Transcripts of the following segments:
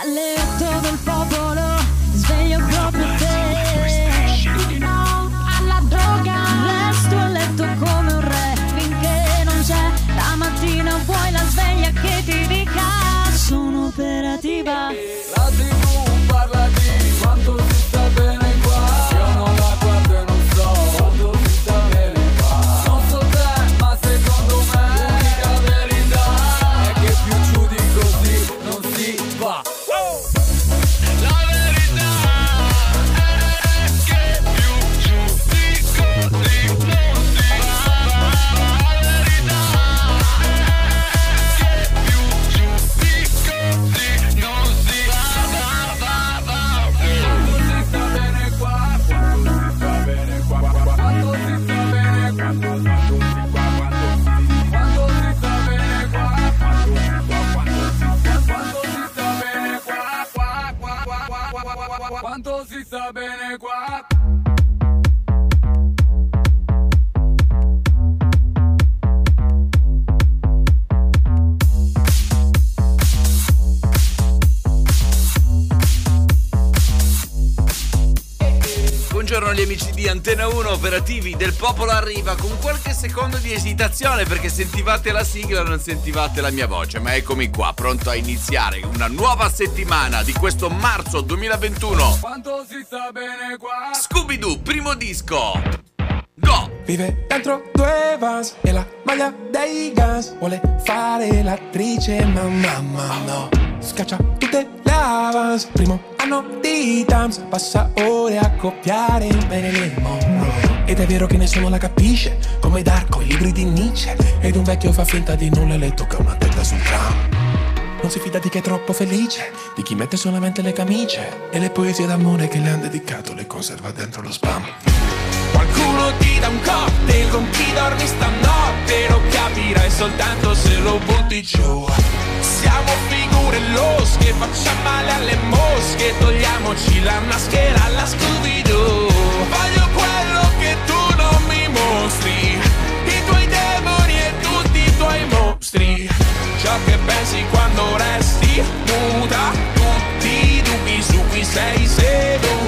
Alegro todo el pueblo del popolo arriva con qualche secondo di esitazione perché sentivate la sigla non sentivate la mia voce, ma eccomi qua, pronto a iniziare una nuova settimana di questo marzo 2021. Quanto si sta bene qua Scooby-Doo, primo disco. Go! Vive dentro due vans e la maglia dei Guns Vuole fare l'attrice ma mamma no Scaccia tutte le avance Primo anno di Tams Passa ore a copiare bene le Monroe Ed è vero che nessuno la capisce Come Darko, i libri di Nietzsche. Ed un vecchio fa finta di nulla e le tocca una testa sul tram. Non si fida di chi è troppo felice, di chi mette solamente le camicie. E le poesie d'amore che le han dedicato le conserva dentro lo spam. Qualcuno ti dà un cocktail con chi dormi stanotte. Lo capirai soltanto se lo butti giù. Siamo figure losche, facciamo male alle mosche. Togliamoci la maschera alla Scooby-Doo. Voglio mostri. I tuoi demoni e tutti i tuoi mostri. Ciò che pensi quando resti muta Tutti i dubbi su cui sei seduta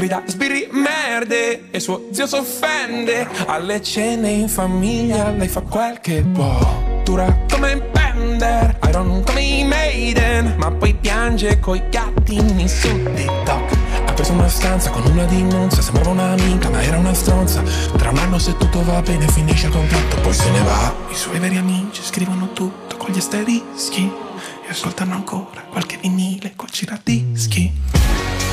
grida sbirri merde e suo zio s'offende. Alle cene in famiglia lei fa quel che può dura come un Bender Iron come i Maiden ma poi piange coi gattini su TikTok. Ha preso una stanza con una dimonza sembrava un'amica ma era una stronza. Tra un anno se tutto va bene finisce il contratto poi se ne va. I suoi veri amici scrivono tutto con gli asterischi e ascoltano ancora qualche vinile col giradischi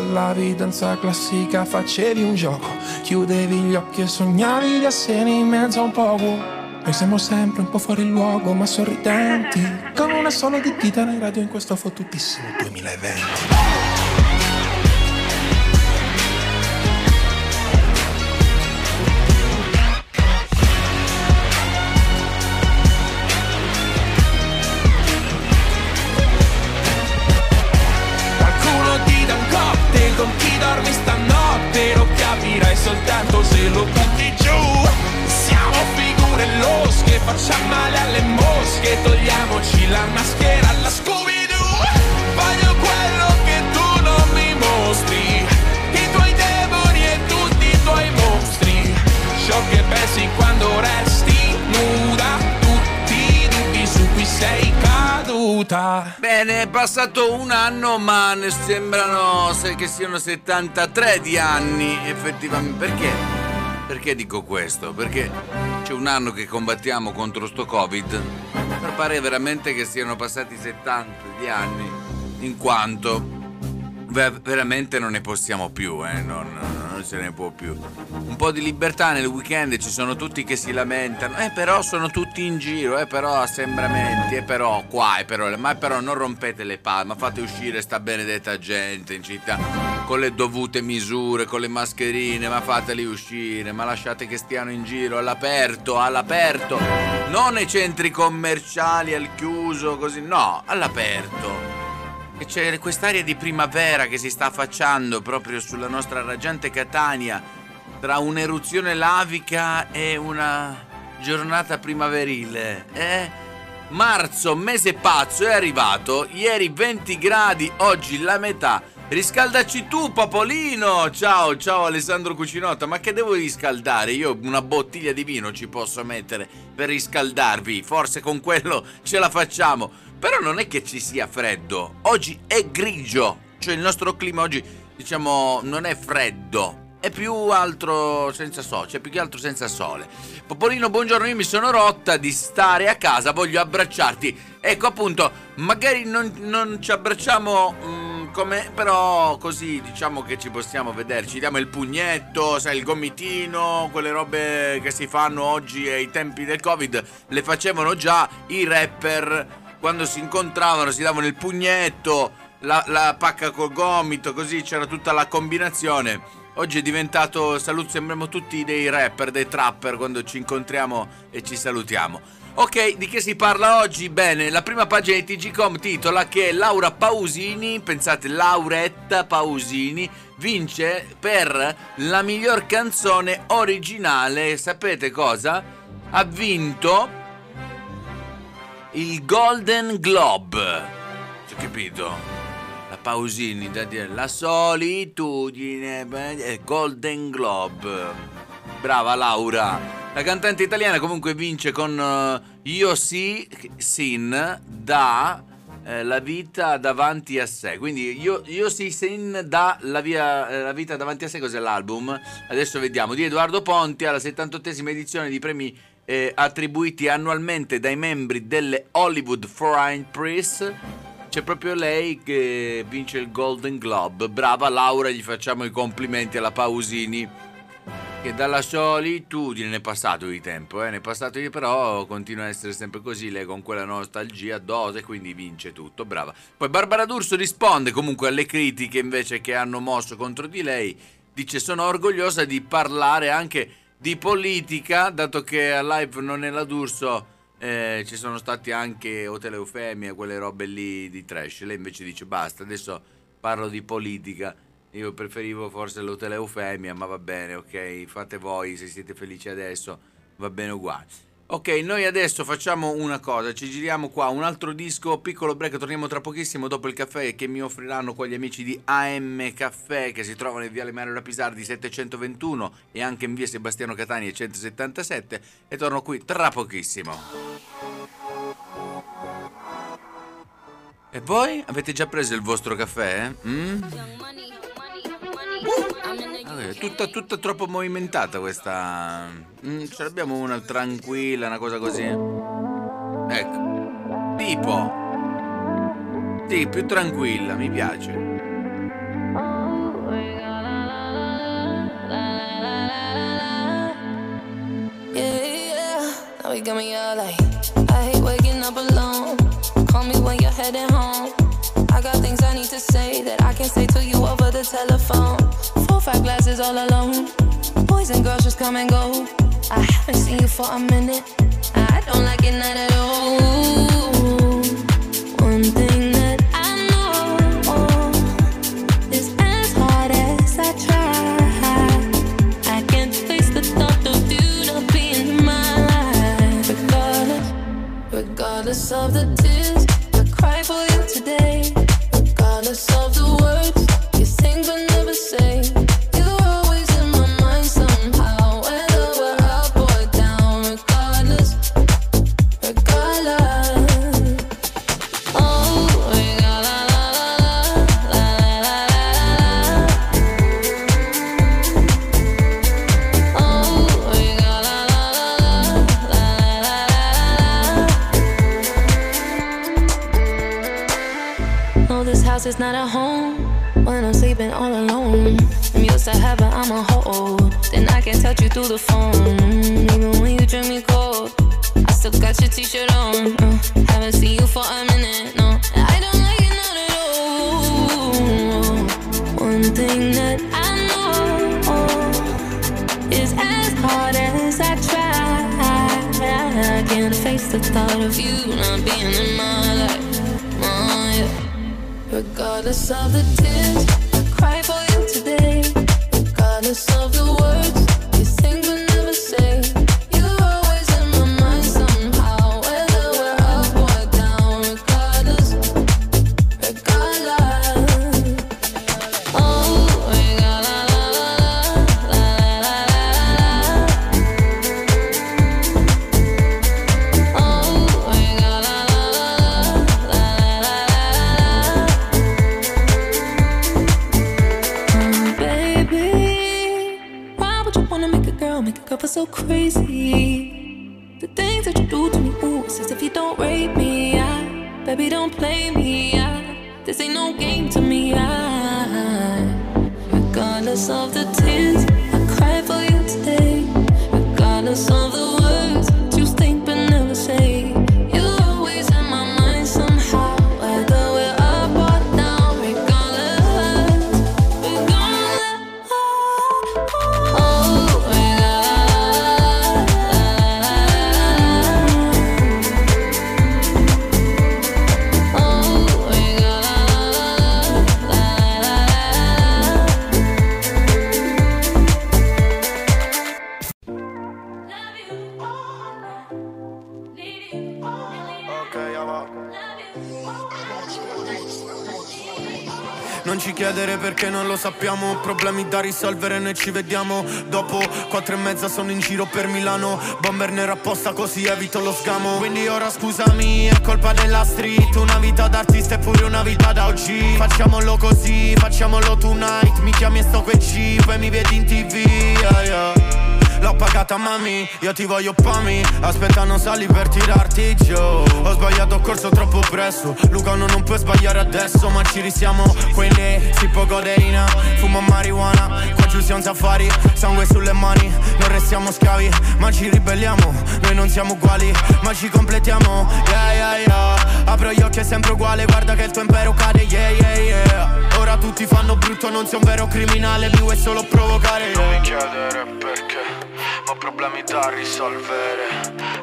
ballavi danza classica facevi un gioco Chiudevi gli occhi e sognavi di essere in mezzo a un poco. Noi siamo sempre un po' fuori luogo ma sorridenti Con una sola di dita in radio in questo fottutissimo 2020 soltanto se lo butti giù. Siamo figure losche, facciamo male alle mosche. Togliamoci la maschera alla Scooby-Doo. Voglio Ciò che pensi quando resti caduta Bene, è passato un anno, ma ne sembrano se- che siano 73 di anni, effettivamente. Perché? Perché dico questo? Perché c'è un anno che combattiamo contro sto Covid, ma pare veramente che siano passati 70 di anni, in quanto Ve- veramente non ne possiamo più, eh, non, non se ne può più. Un po' di libertà nel weekend, ci sono tutti che si lamentano, eh però sono tutti in giro, eh però assembramenti, eh però qua, eh però, ma però non rompete le palle, ma fate uscire sta benedetta gente in città con le dovute misure, con le mascherine, ma fateli uscire, ma lasciate che stiano in giro all'aperto, all'aperto, non nei centri commerciali al chiuso, così, no, all'aperto. E c'è quest'aria di primavera che si sta affacciando proprio sulla nostra raggiante Catania tra un'eruzione lavica e una giornata primaverile. Eh? Marzo, mese pazzo, è arrivato. Ieri 20 gradi, oggi la metà. Riscaldaci tu, Popolino! Ciao, ciao Alessandro Cucinotta. Ma che devo riscaldare? Io una bottiglia di vino ci posso mettere per riscaldarvi. Forse con quello ce la facciamo. Però non è che ci sia freddo. Oggi è grigio. Cioè il nostro clima oggi, diciamo, non è freddo. È più altro senza sole, cioè più che altro senza sole. Popolino, buongiorno, io mi sono rotta di stare a casa, voglio abbracciarti. Ecco appunto, magari non, non ci abbracciamo mm, come, però così diciamo che ci possiamo vedere. Ci diamo il pugnetto, sai, il gomitino, quelle robe che si fanno oggi ai tempi del Covid, le facevano già i rapper quando si incontravano, si davano il pugnetto, la, la pacca col gomito, così c'era tutta la combinazione. Oggi è diventato, salut, sembriamo tutti dei rapper, dei trapper quando ci incontriamo e ci salutiamo. Ok, di che si parla oggi? Bene, la prima pagina di TGCom titola che Laura Pausini, pensate Lauretta Pausini, vince per la miglior canzone originale. Sapete cosa? Ha vinto il Golden Globe. Ci capito? La Pausini da dire la solitudine, Golden Globe. Brava Laura. La cantante italiana comunque vince con eh, Io sì, Sin da eh, La vita davanti a sé. Quindi Io, io sì, Sin da la, via- eh, la vita davanti a sé, cos'è l'album? Adesso vediamo. Di Edoardo Ponti alla 78esima edizione di premi eh, attribuiti annualmente dai membri delle Hollywood Foreign Press. C'è proprio lei che vince il Golden Globe. Brava Laura, gli facciamo i complimenti alla Pausini. Che dalla solitudine ne è passato di tempo, eh? ne è passato di però continua a essere sempre così, lei con quella nostalgia dose, quindi vince tutto, brava. Poi Barbara D'Urso risponde comunque alle critiche invece che hanno mosso contro di lei, dice sono orgogliosa di parlare anche di politica, dato che a live non è la D'Urso eh, ci sono stati anche Hotel Eufemia, quelle robe lì di trash, lei invece dice basta, adesso parlo di politica. Io preferivo forse l'hotel Eufemia, ma va bene, ok, fate voi se siete felici adesso, va bene uguale. Ok, noi adesso facciamo una cosa, ci giriamo qua, un altro disco, piccolo break, torniamo tra pochissimo dopo il caffè che mi offriranno qua gli amici di AM Caffè che si trovano in Viale Mario Rapisardi 721 e anche in Via Sebastiano Catania 177 e torno qui tra pochissimo. E voi avete già preso il vostro caffè? Mm? Ah, Tutta, tutta troppo movimentata questa. Mm, ce l'abbiamo una tranquilla, una cosa così. Ecco. Tipo. Sì, più tranquilla, mi piace. I got things I need to say that I can't say to you over the telephone. Five glasses all alone. Boys and girls just come and go. I haven't seen you for a minute. I don't like it not at all. One thing that I know is as hard as I try, I can't face the thought of you not being in my life. Regardless, regardless of the non lo sappiamo Problemi da risolvere, noi ci vediamo. Dopo quattro e mezza sono in giro per Milano Bomber nero apposta così evito lo scamo Quindi ora scusami, è colpa della street Una vita d'artista e pure una vita da OG Facciamolo così, facciamolo tonight Mi chiami e sto quel G, poi mi vedi in tv yeah, yeah. L'ho pagata mami, io ti voglio pami. Aspetta non sali per tirarti giù. Ho sbagliato, corso troppo presto. Luca no, non puoi sbagliare adesso Ma ci risiamo, quindi si può codeina Fumo marijuana, qua giù siamo safari. Sangue sulle mani, non restiamo schiavi. Ma ci ribelliamo, noi non siamo uguali. Ma ci completiamo, yeah yeah yeah. Apro gli occhi è sempre uguale, guarda che il tuo impero cade, yeah yeah yeah. Ora tutti fanno brutto, non sei un vero criminale. Mi vuoi solo provocare. Non mi chiedere perché problemi da risolvere.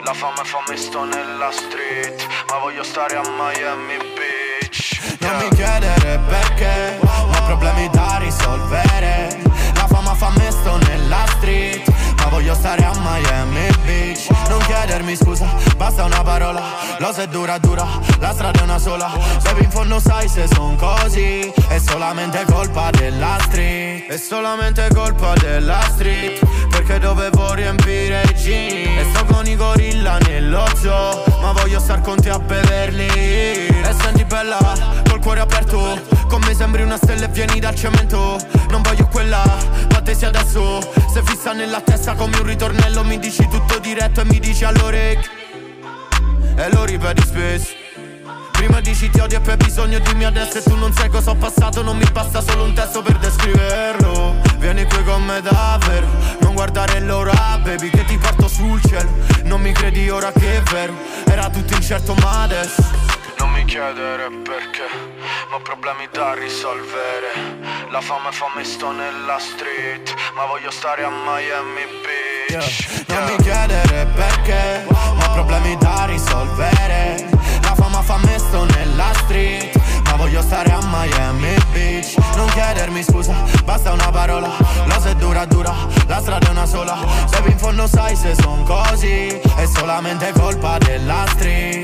La fame fa me sto nella street Ma voglio stare a Miami Beach. Non mi chiedere perché Ho problemi da risolvere. La fama fa me sto nella street Ma voglio stare a Miami Beach. Non chiedermi scusa, basta una parola. Lo se dura dura, la strada è una sola. Se in fondo sai se son così. È solamente colpa della street È solamente colpa della street Perché dovevo riempire i jeans. E sto con i gorilla nello zoo Ma voglio star con te a Beverly E senti bella, col cuore aperto Con me sembri una stella e vieni dal cemento. Non voglio quella, battesi adesso Se fissa nella testa come un ritornello Mi dici tutto diretto e mi dici all'orecchio. E lo ripeti spesso Prima dici ti odio e poi hai bisogno di me adesso E tu non sai cosa ho passato Non mi basta solo un testo per descriverlo. Vieni qui con me davvero Non guardare l'ora baby Che ti porto sul cielo. Non mi credi ora che è vero Era tutto incerto ma adesso Non mi chiedere perché Ma ho problemi da risolvere. La fame fa me sto nella street Ma voglio stare a Miami Beach. Non mi chiedere perché Ma ho problemi da risolvere La fama fa me sto nella street. Ma voglio stare a Miami Beach. Non chiedermi scusa, basta una parola. Lo se dura dura, la strada è una sola. Se in fondo sai se son così. È solamente colpa della street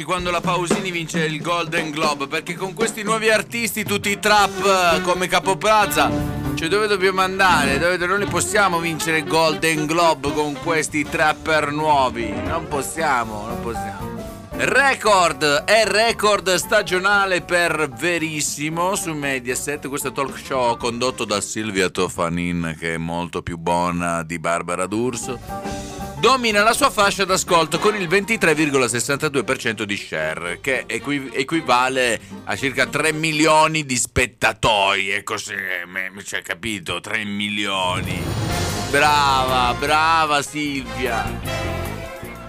sorprendiamoci quando la Pausini vince il Golden Globe, perché con questi nuovi artisti, tutti i trap eh, come Capo Plaza, cioè dove dobbiamo andare? Dove non li possiamo vincere il Golden Globe con questi trapper nuovi? Non possiamo, non possiamo. Record è record stagionale per Verissimo su Mediaset, questo talk show condotto da Silvia Tofanin che è molto più buona di Barbara D'Urso. Domina la sua fascia d'ascolto con il 23,62% di share, che equi- equivale a circa 3 milioni di spettatori. E così, mi mi- cioè, capito? 3 milioni. Brava, brava Silvia.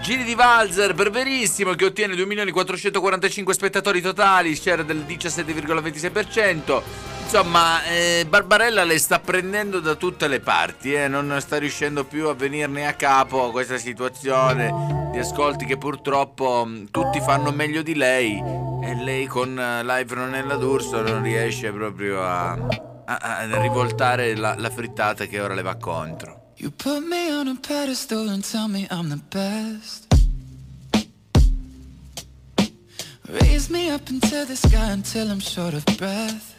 Giri di Valzer per Verissimo che ottiene 2.445 spettatori totali, share del 17,26%. Insomma, eh, Barbarella le sta prendendo da tutte le parti, eh, non sta riuscendo più a venirne a capo questa situazione di ascolti che purtroppo mh, tutti fanno meglio di lei e lei con eh, Live Ronella D'Urso non riesce proprio a, a- a rivoltare la, la frittata che ora le va contro. You put me on a pedestal and tell me I'm the best. Raise me up into the sky until I'm short of breath.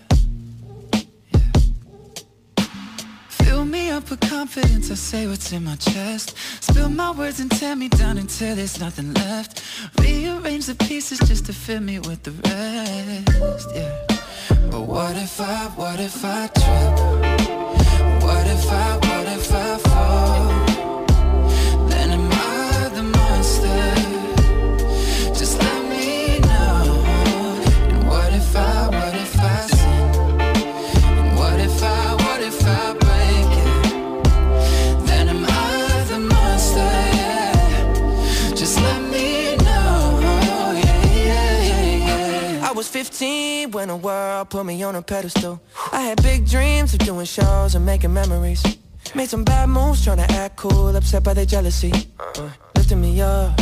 Fill me up with confidence, I say what's in my chest. Spill my words and tear me down until there's nothing left. Rearrange the pieces just to fill me with the rest. Yeah. But what if I, what if I trip? What if I, what if I fall? Was 15 when the world put me on a pedestal. I had big dreams of doing shows and making memories. Made some bad moves trying to act cool, upset by their jealousy. Lifting me up,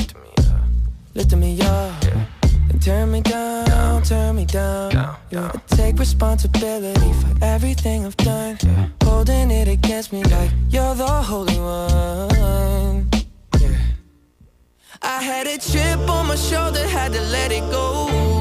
lifting me up. And turn me down, turn me down. Yeah. I take responsibility for everything I've done. Holding it against me like you're the holy one. I had a chip on my shoulder, had to let it go.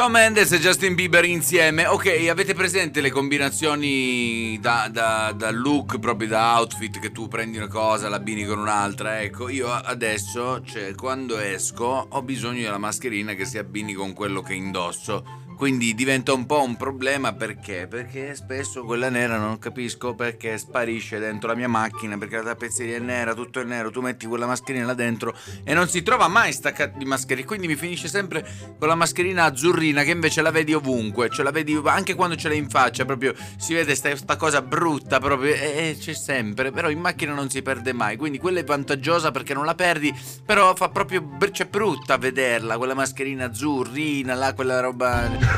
Shawn Mendes e Justin Bieber insieme. Ok, avete presente le combinazioni da, da- da look, proprio da outfit, che tu prendi una cosa, l'abbini con un'altra? Ecco, io adesso, cioè, quando esco, ho bisogno della mascherina che si abbini con quello che indosso. Quindi diventa un po' un problema perché? Perché spesso quella nera non capisco perché sparisce dentro la mia macchina, perché la tappezzeria è nera, tutto è nero, tu metti quella mascherina là dentro e non si trova mai sta di mascherina, quindi mi finisce sempre con la mascherina azzurrina che invece la vedi ovunque, ce la vedi anche quando ce l'hai in faccia, proprio si vede sta, sta cosa brutta proprio e, e c'è sempre, però in macchina non si perde mai, quindi quella è vantaggiosa perché non la perdi, però fa proprio c'è brutta a vederla, quella mascherina azzurrina, là quella roba.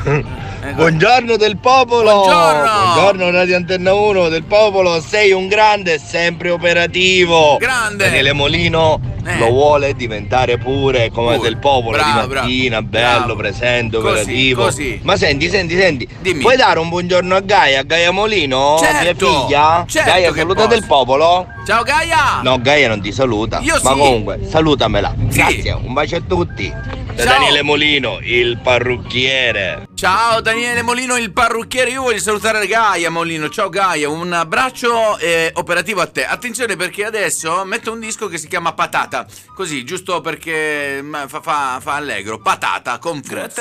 Buongiorno del popolo! Buongiorno! Buongiorno Radio Antenna 1 del popolo, sei un grande sempre operativo! Grande! Daniele Molino Eh. lo vuole diventare pure come Pure. del popolo Bravo, di mattina, bravo, bello, presente, Così, operativo. così. Ma senti, senti, senti, Dimmi. puoi dare un buongiorno a Gaia, Gaia Molino? Certo, Mia figlia? certo Gaia saluta posso. del popolo? Ciao Gaia! No, Gaia non ti saluta. Io Ma sì. comunque, salutamela. Sì. Grazie, un bacio a tutti. Da Ciao. Daniele Molino, il parrucchiere. Ciao Daniele Molino, il parrucchiere. Io voglio salutare Gaia Molino. Ciao Gaia, un abbraccio eh, operativo a te. Attenzione perché adesso metto un disco che si chiama Patata. Così, giusto perché ma, fa, fa, fa allegro. Patata con Fuzz.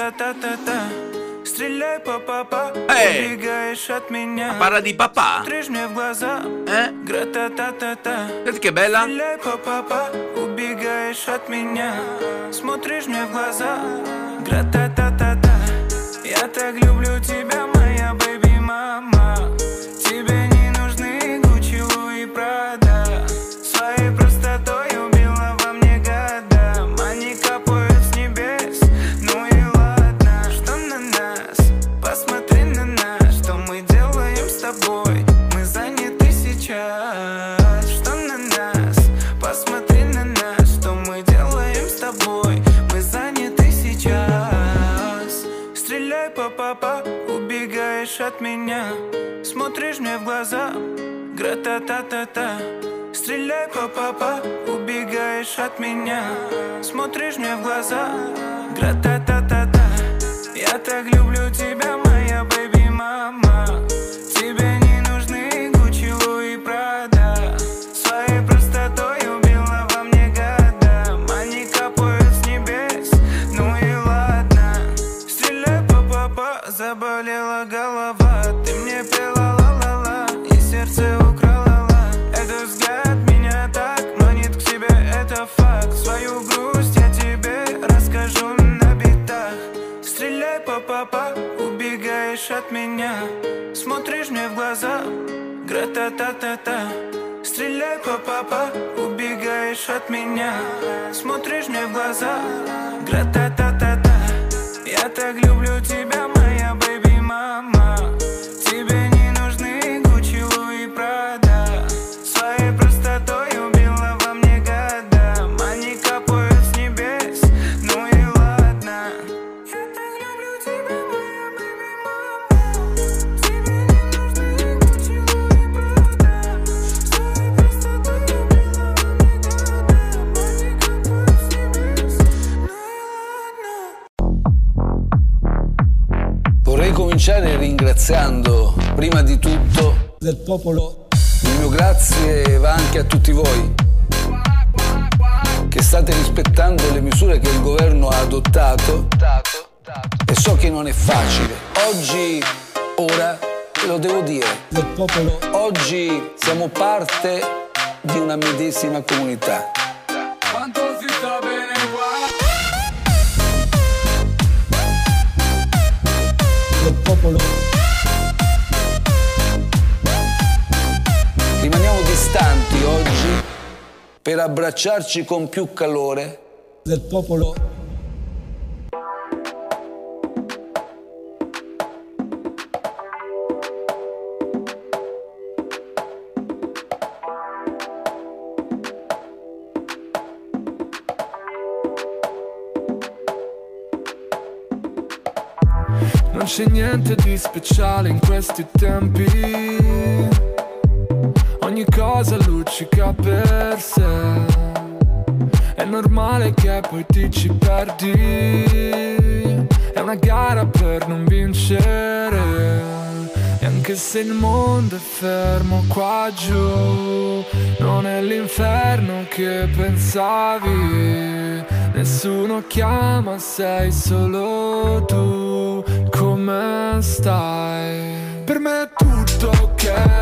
Стреляй по папа, Эй! убегаешь от меня Parla di papà. Смотришь мне в глаза, Eh? гра-та-та-та-та Senti che bella. Стреляй по папа, убегаешь от меня Смотришь мне в глаза, гра-та-та-та-та Я так люблю тебя, моя от меня. Смотришь мне в глаза, гра-та-та-та-та Стреляй по папа, убегаешь от меня. Смотришь мне в глаза, гра-та-та-та-та Я так люблю тебя, меня. Смотришь мне в глаза, гра-та-та-та-та Стреляй по папа, убегаешь от меня. Смотришь мне в глаза, гра-та-та-та-та Я так люблю ringraziando prima di tutto del popolo. Il mio grazie va anche a tutti voi che state rispettando le misure che il governo ha adottato e so che non è facile. Oggi, ora, lo devo dire, del popolo. Oggi siamo parte di una medesima comunità. Quanto si sta bene qua? del popolo. Distanti oggi per abbracciarci con più calore del popolo. Non c'è niente di speciale in questi tempi. Ogni cosa luccica per sé. È normale che poi ti ci perdi. È una gara per non vincere. E anche se il mondo è fermo qua giù, non è l'inferno che pensavi. Nessuno chiama, sei solo tu. Come stai? Per me è tutto ok.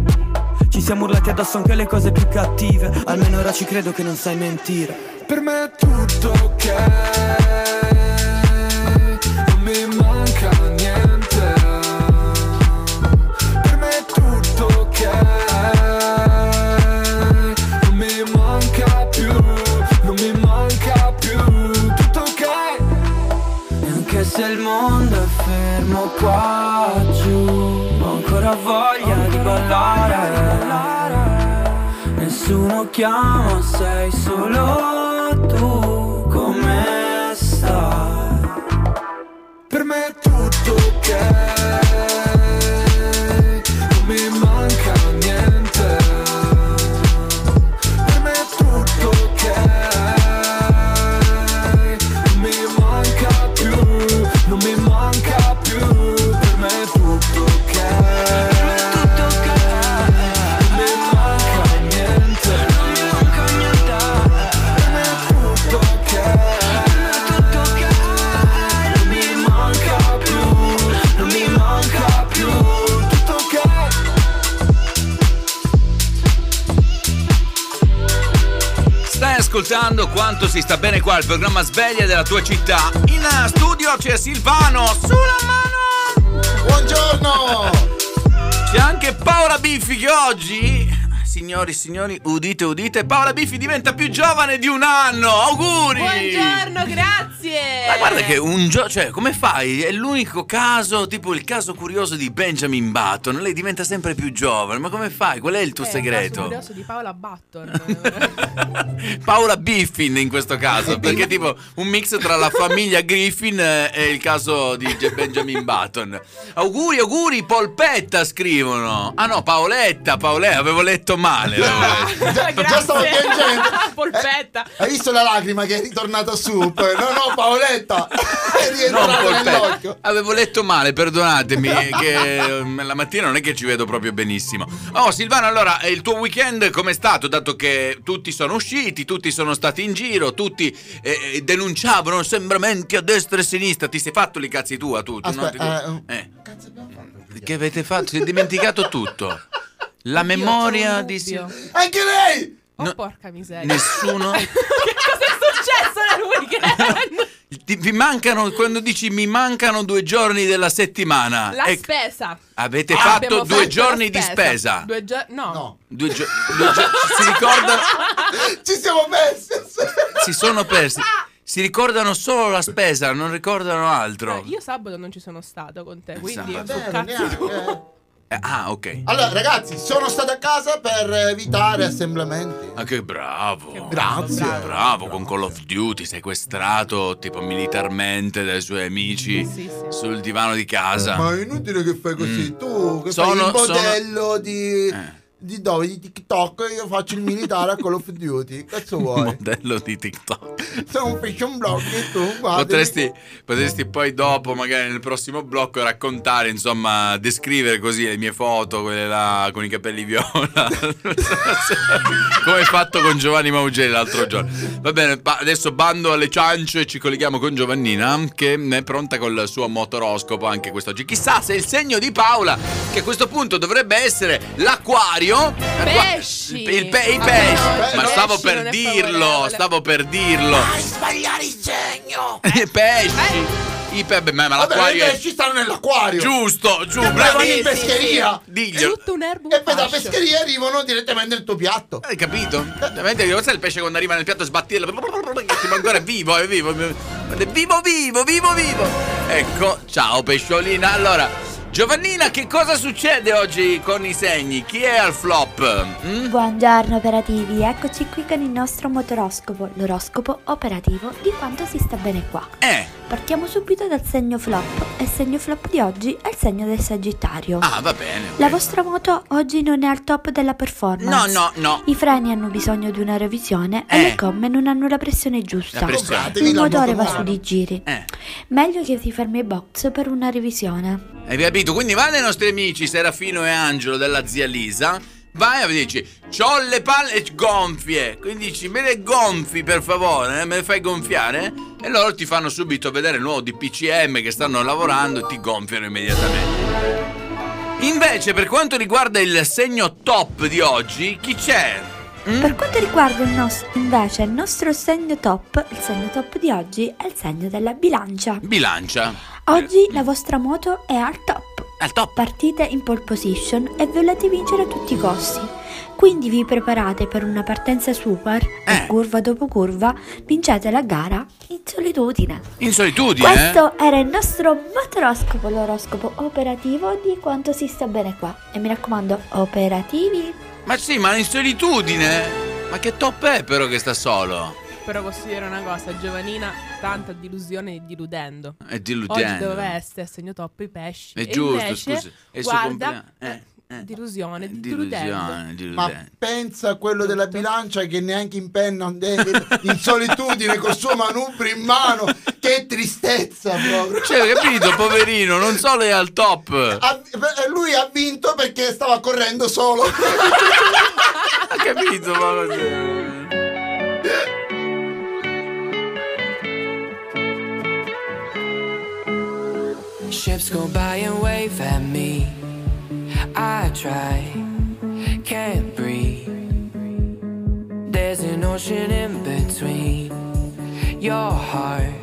Ci siamo urlati addosso anche le cose più cattive. Almeno ora ci credo che non sai mentire. Per me è tutto ok. Non mi manca niente. Per me è tutto ok. Non mi manca più Non mi manca più. Tutto ok. E anche se il mondo è fermo qua giù Ho ancora voglia di ballare Nessuno chiama, sei solo tu Come stai? Per me è tutto ok ascoltando quanto si sta bene qua il programma Sveglia della tua città. In eh, studio c'è Silvano sulla mano. Buongiorno! C'è anche Paola Biffi che oggi, signori e signori, udite udite, Paola Biffi diventa più giovane di un anno. Auguri! Buongiorno, grazie. Ma guarda che un gioco, cioè, come fai? È l'unico caso, tipo il caso curioso di Benjamin Button. Lei diventa sempre più giovane. Ma come fai? Qual è il tuo Eh, segreto? curioso di Paola Button. Paola Biffin in questo caso, perché è tipo un mix tra la famiglia Griffin eh, e il caso di Benjamin Button. Auguri, auguri, Polpetta scrivono. Ah no, Paoletta, Paoletta, avevo letto male. Già, già stavo piangendo. Polpetta. Hai visto la lacrima che è ritornata su? Poi, no, no, Paoletta. È Polpetta. nell'occhio. Avevo letto male, perdonatemi, che eh, la mattina non è che ci vedo proprio benissimo. Oh, Silvano, allora, eh, il tuo weekend com'è stato? Dato che tutti sono usciti, tutti sono stati in giro, tutti eh, eh, denunciavano sembramenti a destra e a sinistra. Ti sei fatto li cazzi tua, tu? tu, no? Aspetta, Ti- eh. Che avete fatto? Si è dimenticato tutto. La memoria di Sil- Anche lei! Oh, porca miseria. Nessuno. che cosa è successo nel weekend? Ti- vi mancano, quando dici mi mancano due giorni della settimana. La ecco, spesa. avete Ah, fatto due fatto giorni la di spesa. Due giorni. No. Due, gio- due gio- si ricordano. Ci siamo messi. si sono persi. Si ricordano solo la spesa, non ricordano altro. Eh, io sabato non ci sono stato con te, quindi sabato. su cazzi tu. Eh, ah, ok. Allora, ragazzi, sono stato a casa per evitare assemblamenti. Ah, che bravo. Grazie. Bravo, con Call of Duty sequestrato tipo militarmente dai suoi amici sul divano di casa. Ma è inutile che fai così. Tu che Sono- fai il sono- modello di. Di dove? Di TikTok io faccio il militare a Call of Duty. Cazzo vuoi? Modello di TikTok. Sono un fashion blog e tu guarda. Potresti, potresti poi dopo, magari nel prossimo blocco, raccontare, insomma, descrivere così le mie foto, quelle là con i capelli viola. Come hai fatto con Giovanni Maugeri l'altro giorno. Va bene, adesso bando alle ciance e ci colleghiamo con Giovannina, che è pronta col suo motoroscopo anche quest'oggi. Chissà se il segno di Paola, che a questo punto dovrebbe essere l'acquario. Pesci. Il, pe- i pesci. no, Ma pesci stavo per dirlo, favorevole. stavo per dirlo. sbagliare il segno! I pesci. I pe- beh, ma Vabbè, l'acquario i è pesci stanno nell'acquario. giusto, giusto. Che poi vanno in pescheria. Diglielo. Tutto un erbo. E poi da pescheria arrivano direttamente nel tuo piatto. Hai capito? Ovviamente cosa è il pesce quando arriva nel piatto e sbatti il- che tipo ancora è vivo, è vivo. È vivo, vivo, vivo, vivo, vivo. Ecco, ciao pesciolina. Allora, Giovannina, che cosa succede oggi con i segni? Chi è al flop? Mm? Buongiorno operativi, eccoci qui con il nostro motoroscopo, l'oroscopo operativo di quanto si sta bene qua. Eh. Partiamo subito dal segno flop e il segno flop di oggi è il segno del Sagittario. Ah, va bene. La vostra moto oggi non è al top della performance. No, no, no. I freni hanno bisogno di una revisione e Eh. le gomme non hanno la pressione giusta. La pressione. Il motore va su di giri. Eh. Meglio che ti fermi ai box per una revisione. Hai capito? Quindi vai dai nostri amici Serafino e Angelo della zia Lisa. Vai e dici, c'ho le palle gonfie. Quindi dici, me le gonfi per favore, eh? me le fai gonfiare? E loro ti fanno subito vedere il nuovo DPCM che stanno lavorando e ti gonfiano immediatamente. Invece, per quanto riguarda il segno top di oggi, chi c'è? Mm? Per quanto riguarda il nos- invece il nostro segno top, il segno top di oggi è il segno della bilancia. Bilancia. Oggi la vostra moto è al top. Al top. Partite in pole position e volete vincere a tutti i costi. Quindi vi preparate per una partenza super Eh. e curva dopo curva vincete la gara in solitudine. In solitudine, eh? Questo era il nostro motoroscopo, l'oroscopo operativo di quanto si sta bene qua. E mi raccomando, operativi. Ma sì, ma in solitudine? Ma che top è però che sta solo? Però posso dire una cosa, Giovanina, tanta delusione e diludendo. È Oggi diludendo. doveva essere a segno top i pesci. È giusto, invece, scusi. È il suo guarda, compleanno. Eh, eh. Delusione, Delusione, diludendo. diludendo. Ma pensa a quello della bilancia che neanche in penna in solitudine col suo manubrio in mano. Che tristezza proprio. Cioè, capito, poverino, non solo è al top. Ha- e lui ha vinto perché stava correndo solo. Ha capito, ma così. Ships go by and wave at me. I try, can't breathe. There's an ocean in between your heart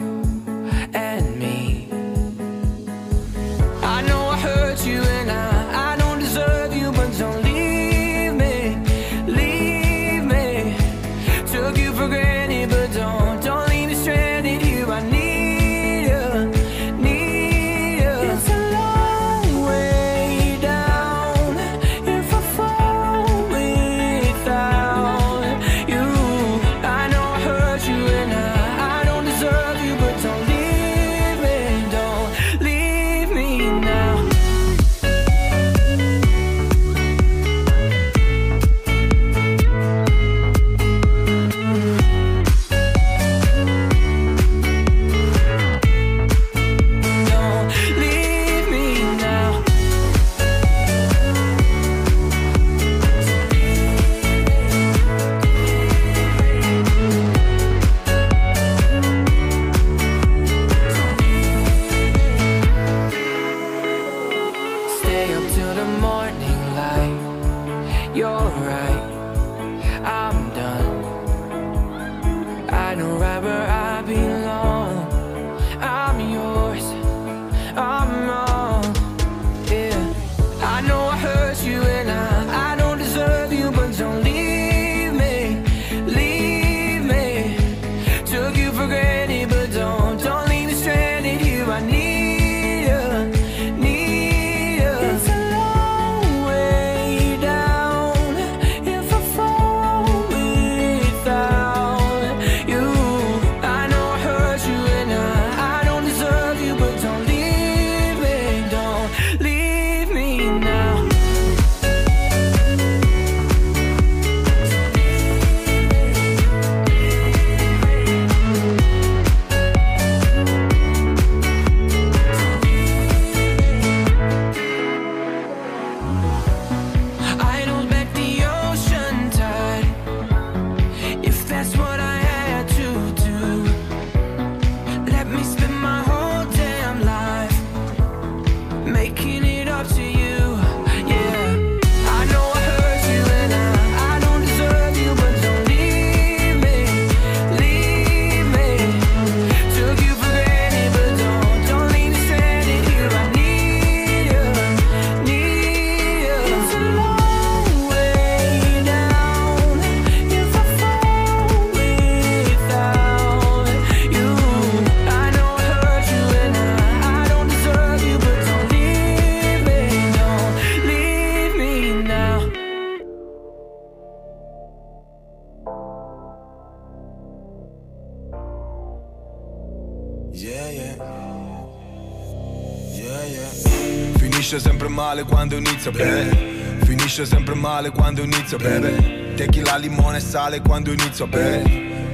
male quando inizia a bere. Finisce sempre male quando inizia a bere. Tequila, limone e sale quando inizio a bere.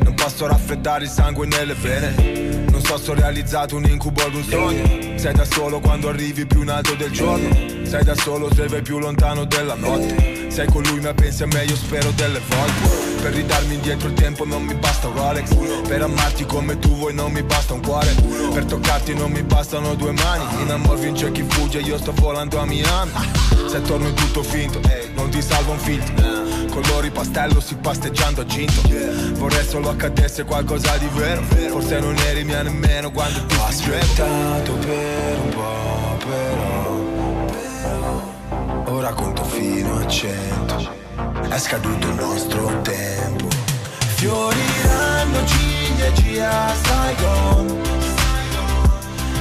Non posso raffreddare il sangue nelle vene. Se ho realizzato un incubo o un sogno. Sei da solo quando arrivi più in alto del giorno. Sei da solo se vai più lontano della notte. Sei con lui ma pensi a me, io spero delle volte. Per ridarmi indietro il tempo non mi basta un Rolex. Per amarti come tu vuoi non mi basta un cuore. Per toccarti non mi bastano due mani. In amor vince chi fugge, io sto volando a Miami. Se torno è tutto finto, non ti salva un filtro. Colori pastello si pasteggiando a ginto. Vorrei solo accadesse qualcosa di vero. Forse non eri mia nemmeno quando ti Ho aspettato per un po', però. Ora conto fino a cento. È scaduto il nostro tempo. Fioriranno ciliegie a Saigon.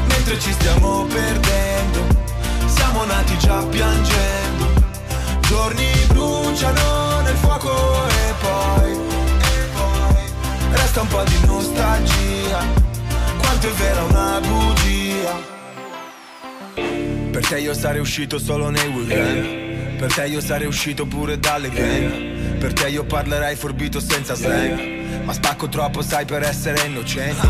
Mentre ci stiamo perdendo. Siamo nati già piangendo. Giorni bruciano nel fuoco e poi, e poi resta un po' di nostalgia. Quanto è vera una bugia. Per te io sarei uscito solo nei weekend. Per te io sarei uscito pure dalle gang. Per te io parlerei forbito senza slang. Ma spacco troppo sai per essere innocente.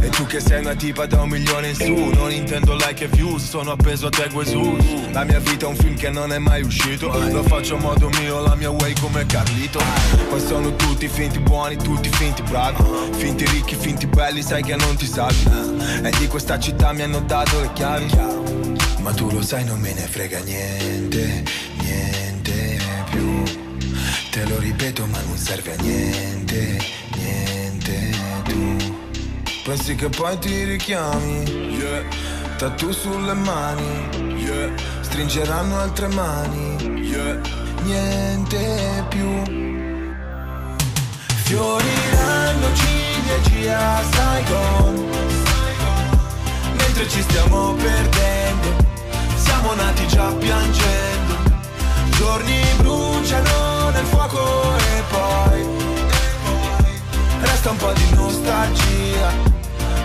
E tu che sei una tipa da un milione in su Non intendo like e views, sono appeso a te Gesù. La mia vita è un film che non è mai uscito. Lo faccio a modo mio, la mia way come Carlito. Poi sono tutti finti buoni, tutti finti bravi. Finti ricchi, finti belli, sai che non ti salvi. E di questa città mi hanno dato le chiavi. Ma tu lo sai non me ne frega niente, niente più. Te lo ripeto ma non serve a niente, Pensi che poi ti richiami, yeah. Tattoo sulle mani, yeah. Stringeranno altre mani, yeah. Niente più. Fioriranno ciliegie a Saigon Mentre ci stiamo perdendo Siamo nati già piangendo. Giorni bruciano nel fuoco e poi Resta un po' di nostalgia.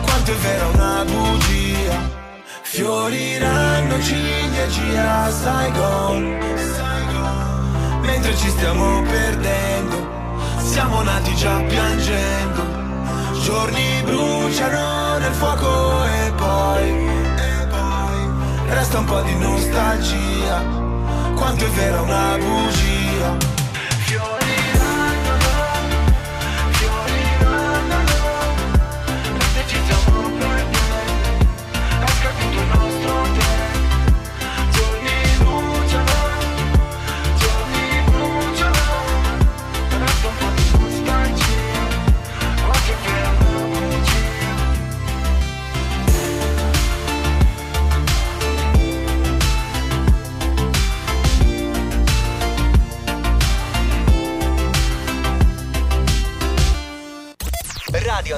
Quanto è vera una bugia. Fioriranno ciliegie a Saigon. Mentre ci stiamo perdendo Siamo nati già piangendo. Giorni bruciano nel fuoco e poi Resta un po' di nostalgia. Quanto è vera una bugia.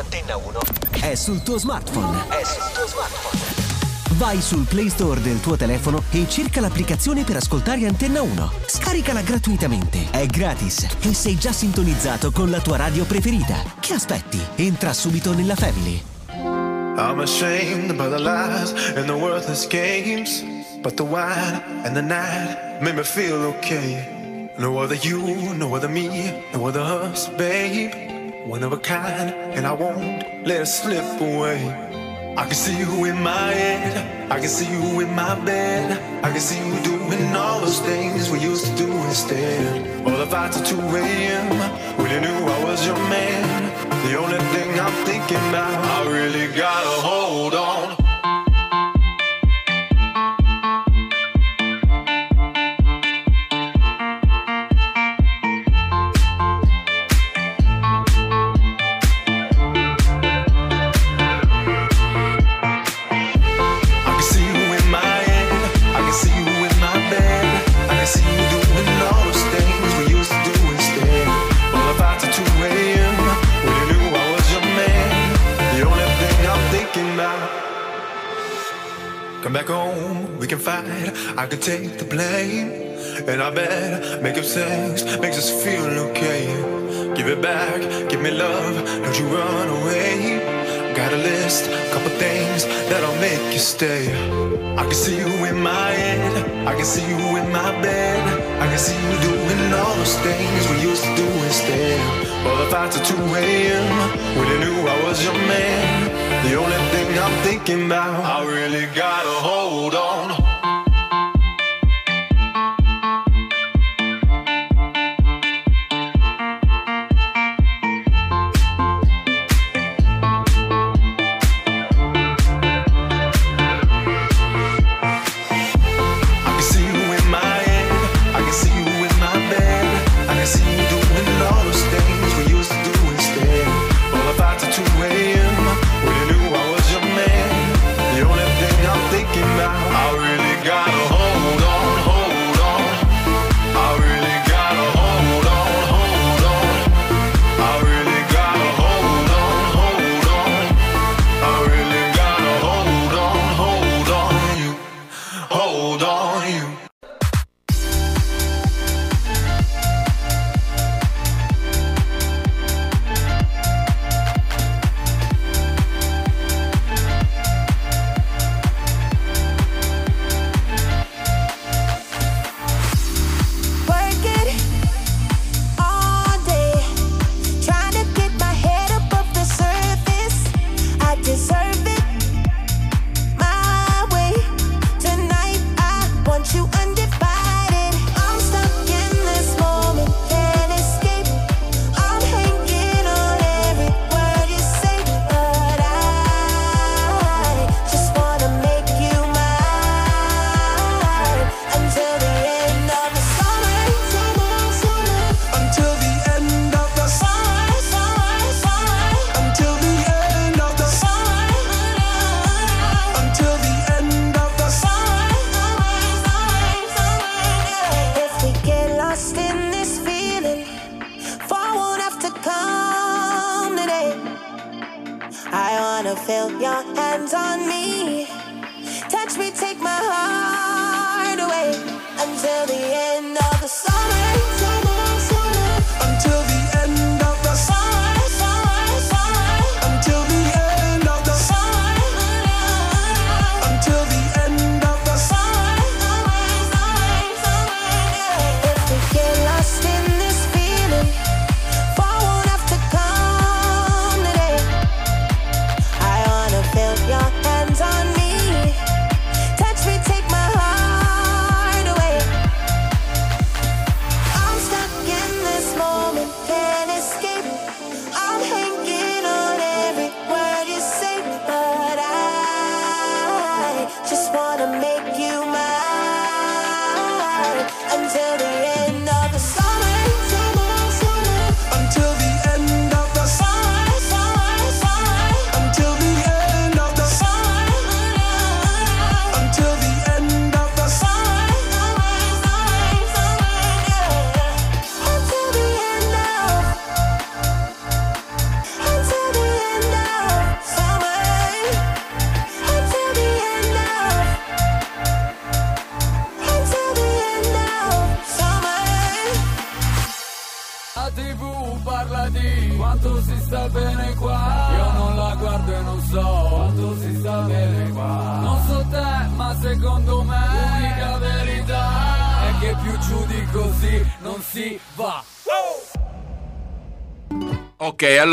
Antenna 1 è sul tuo smartphone. È sul tuo smartphone. Vai sul Play Store del tuo telefono e cerca l'applicazione per ascoltare Antenna 1. Scaricala gratuitamente, è gratis e sei già sintonizzato con la tua radio preferita. Che aspetti? Entra subito nella Family. I'm ashamed about the lies and the worthless games. But the wine and the night made me feel okay. No other you, no other me, no other us, babe. One of a kind, and I won't let it slip away. I can see you in my head, I can see you in my bed. I can see you doing all those things we used to do instead. All the fights at 2 a.m. when you knew I was your man. The only thing I'm thinking about, I really gotta hold on. Come back home, we can fight. I can take the blame. And I bet make up sex makes us feel okay. Give it back, give me love, don't you run away. Got a list, couple things that'll make you stay. I can see you in my head, I can see you in my bed. I can see you doing all those things we used to do instead. Well, the fights at 2 a.m. when you knew I was your man. The only thing I'm thinking about, I really gotta hold on.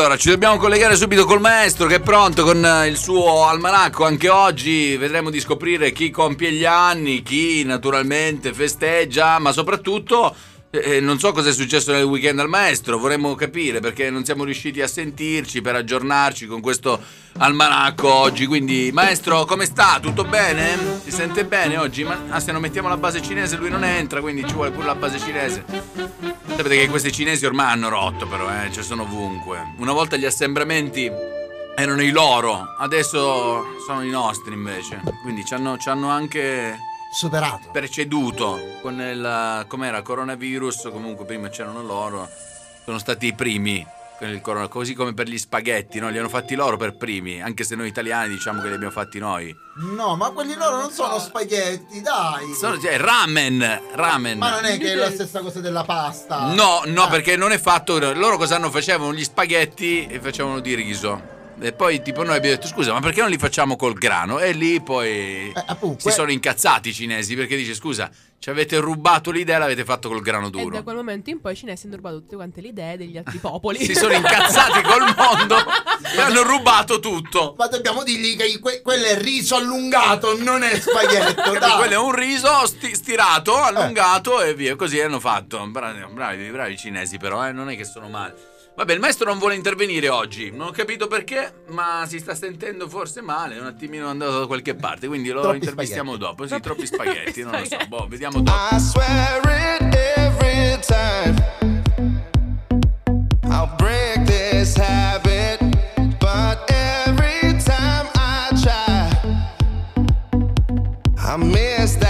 Allora ci dobbiamo collegare subito col maestro che è pronto con eh, il suo almanacco anche oggi. Vedremo di scoprire chi compie gli anni, chi naturalmente festeggia, ma soprattutto eh, eh, non so cosa è successo nel weekend al maestro, vorremmo capire perché non siamo riusciti a sentirci per aggiornarci con questo almanacco oggi. Quindi, maestro, come sta? Tutto bene? Si sente bene oggi? Ma ah, se non mettiamo la base cinese lui non entra, quindi ci vuole pure la base cinese. Sapete che questi cinesi ormai hanno rotto però, eh, ci sono ovunque. Una volta gli assembramenti erano i loro, adesso sono i nostri invece. Quindi ci hanno anche superato, preceduto con il com'era coronavirus, comunque prima c'erano loro, sono stati i primi con il corona, così come per gli spaghetti, no? li hanno fatti loro per primi, anche se noi italiani diciamo che li abbiamo fatti noi. No, ma quelli loro non sono spaghetti, dai. Sono cioè, ramen, ramen. Ma non è che è la stessa cosa della pasta. No, no, perché non è fatto. Loro cosa hanno? Facevano gli spaghetti e facevano di riso. E poi tipo noi abbiamo detto scusa ma perché non li facciamo col grano? E lì poi si sono incazzati i cinesi perché dice scusa ci avete rubato l'idea l'avete fatto col grano E da duro. quel momento in poi i cinesi hanno rubato tutte quante le idee degli altri popoli. Si sono incazzati col mondo e hanno rubato tutto. Ma dobbiamo dirgli che que- quello è riso allungato, non è spaghetto. Dai. Quello è un riso sti- stirato, allungato e via. Così hanno fatto. Bravi, bravi, bravi i cinesi, però, eh, non è che sono male. Vabbè, il maestro non vuole intervenire oggi. Non ho capito perché, ma si sta sentendo forse male. È un attimino andato da qualche parte. Quindi lo Troppi intervistiamo spaghetti. dopo. Sì, troppi spaghetti. non lo so. Boh, vediamo dopo. I swear it every time. I'll break this habit, but every time I try, I miss that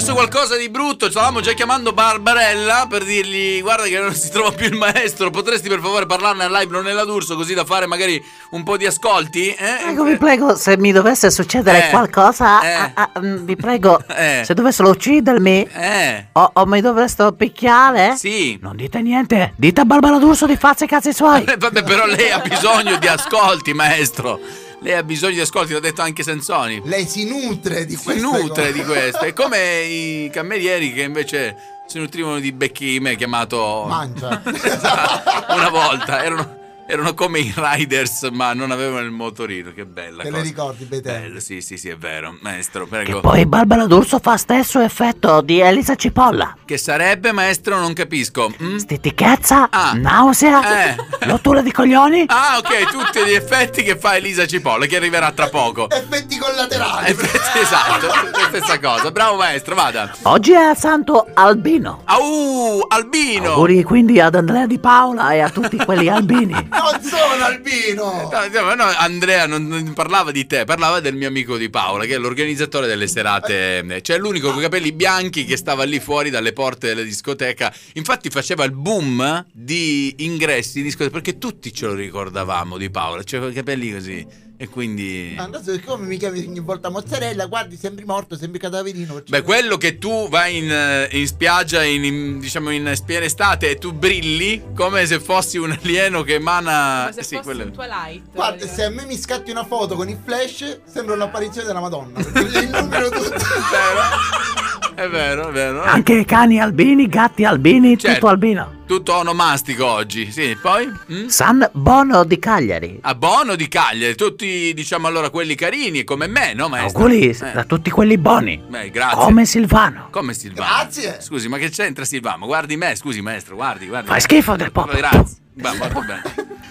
successo qualcosa di brutto, stavamo già chiamando Barbarella per dirgli guarda che non si trova più il maestro, potresti per favore parlarne al live non nella d'Urso così da fare magari un po' di ascolti? Eh? Ecco, vi prego, se mi dovesse succedere Eh, qualcosa, eh. ah, ah, mm, vi prego, Eh. se dovessero uccidermi Eh. o, o mi dovessero picchiare, Sì. non dite niente, dite a Barbara D'Urso di farsi i cazzi suoi. Eh, Vabbè, però lei ha bisogno di ascolti, maestro. Lei ha bisogno di ascolti, l'ha detto anche Sensoni. Lei si nutre di Si queste nutre cose. di questo. È come i camerieri che invece si nutrivano di becchime chiamato Mangia. una volta. Erano, Erano come i Riders, ma non avevano il motorino. Che bella Te cosa. le ricordi, Betelli? Bello, sì, sì, sì, è vero. Maestro, prego. Poi Barbara D'Urso fa stesso effetto di Elisa Cipolla. Che sarebbe, maestro? Non capisco. Mm? Stitichezza, nausea, Eh. rottura di coglioni. Ah, ok, tutti gli effetti che fa Elisa Cipolla, che arriverà tra poco. Effetti collaterali. Effetti, esatto, la stessa cosa. Bravo maestro, vada. Oggi è santo Albino. Au, Albino! Auguri quindi ad Andrea Di Paola e a tutti quelli albini. Non sono albino! No, no, Andrea non, parlava di te, parlava del mio amico di Paola, che è l'organizzatore delle serate. Cioè, l'unico con i capelli bianchi che stava lì fuori dalle porte della discoteca. Infatti, faceva il boom di ingressi di discoteca perché tutti ce lo ricordavamo di Paola. Cioè, con i capelli così. E quindi. Adesso siccome mi chiami ogni volta mozzarella, guardi, sembri morto, sembri cadaverino. Beh, quello che tu vai in, eh, in spiaggia in, in- diciamo in piena estate e tu brilli come se fossi un alieno che emana. Come se eh sì, quello- un Twilight. Guarda, se a me mi scatti una foto con il flash, sembra l'apparizione della Madonna. Perché gli illumino tutto. È vero, è vero. Anche cani albini, gatti albini, Certo. tutto albino. Tutto onomastico oggi, sì. Poi? Mm? San Bono di Cagliari. A Bono di Cagliari, tutti diciamo allora quelli carini come me, no maestro? Auguri Eh. tutti quelli buoni. Beh, grazie. Come Silvano. Come Silvano? Grazie. Scusi, ma che c'entra Silvano? Guardi me, scusi maestro, guardi, guardi. Fai schifo del popolo. Grazie. Va, va bene.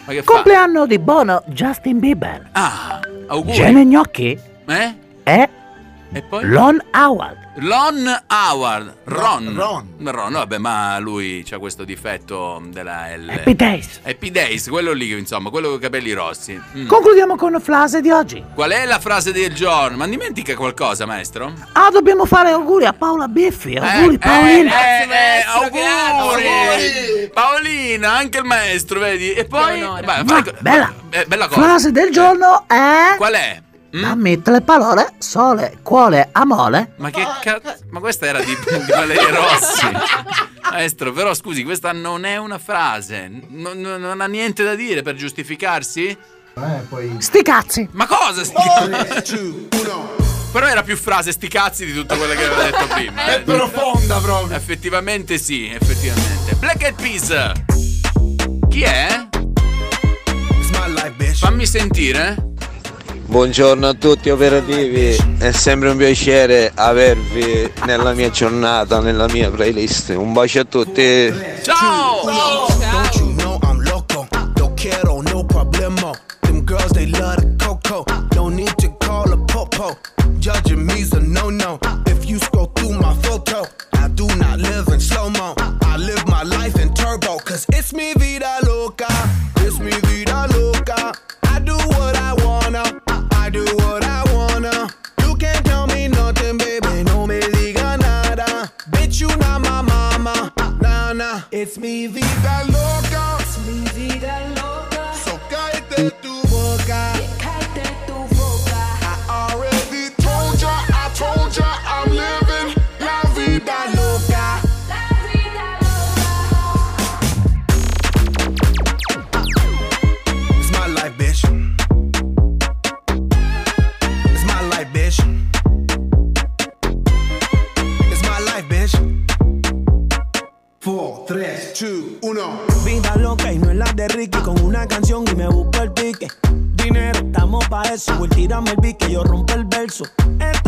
Ma che fa? Compleanno di Bono Justin Bieber. Ah, auguri. Gene Gnocchi Eh? e E poi? Lon Howard. Lon Howard. Ron. Ron. Ron, vabbè, ma lui c'ha questo difetto della L. Happy Days. Happy Days, quello lì, insomma, quello con i capelli rossi. Mm. Concludiamo con la frase di oggi. Qual è la frase del giorno? Ma dimentica qualcosa, maestro? Ah, dobbiamo fare auguri a Paola Biffi. Auguri, Paolina. Eh, eh, maestro, auguri! grazie. Paolina, anche il maestro, vedi? E poi... onore. Vai, Ma, fai- bella. eh, bella cosa. Frase del giorno è... Qual è? Mm? Dammi tre parole, sole, cuore, amore. Ma che cazzo? Ma questa era di, di Valeria Rossi. Maestro, però scusi, questa non è una frase. Non, non- non ha niente da dire per giustificarsi? Eh, poi... Sti cazzi. Ma cosa sti Però era più frase sti cazzi di tutto quello che aveva detto prima. È eh. profonda proprio. Effettivamente sì, effettivamente. Black Eyed Peas. Chi è? Fammi sentire. Buongiorno a tutti operativi, è sempre un piacere avervi nella mia giornata, nella mia playlist. Un bacio a tutti. Ciao! Popo. Judging me's a no no. If you scroll through my photo, I do not live in slow mo. I live my life in turbo. Cause it's me It's me vida y me busco el pique. Dinero, estamos pa' eso. Voy tirarme el pique, yo rompo el verso. Esto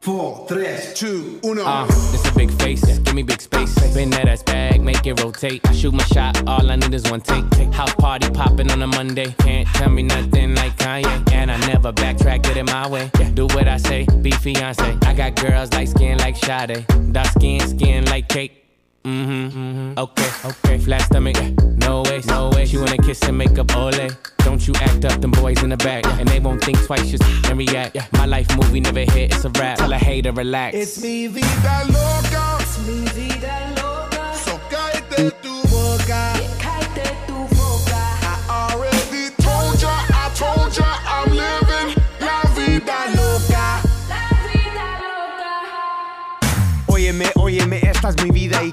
4, 3, 2, 1. Uh, a big face, give me big space. Spin that ass bag, make it rotate. Shoot my shot, all I need is one take. House party popping on a Monday. Can't tell me nothing like Kanye. And I never backtrack, get it my way. Do what I say, be fiance. I got girls like skin like Sade. Dark skin, skin like cake. Mm-hmm. Okay, okay. Flat stomach, yeah. no way, no way. She wanna kiss and make up, ole. Don't you act up, them boys in the back, and they won't think twice, just and react. Yeah. My life movie never hit, it's a rap. Tell a hater relax. It's mi vida loca. Es mi vida loca. So cállate tu boca. Cállate tu boca. I already told ya, I told ya, I'm living la vida loca. Óyeme, óyeme, esta es mi vida y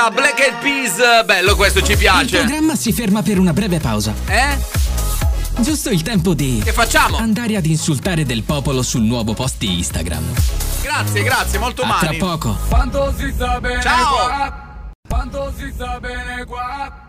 Loca, Black Eyed Peas. Bello, questo ci Il piace. programma si ferma per una breve pausa. Eh? Giusto il tempo di. Che facciamo? Andare ad insultare del popolo sul nuovo post di Instagram. Grazie, grazie, molto A tra poco. Quanto si sta bene Ciao. qua? Quanto si sta bene qua?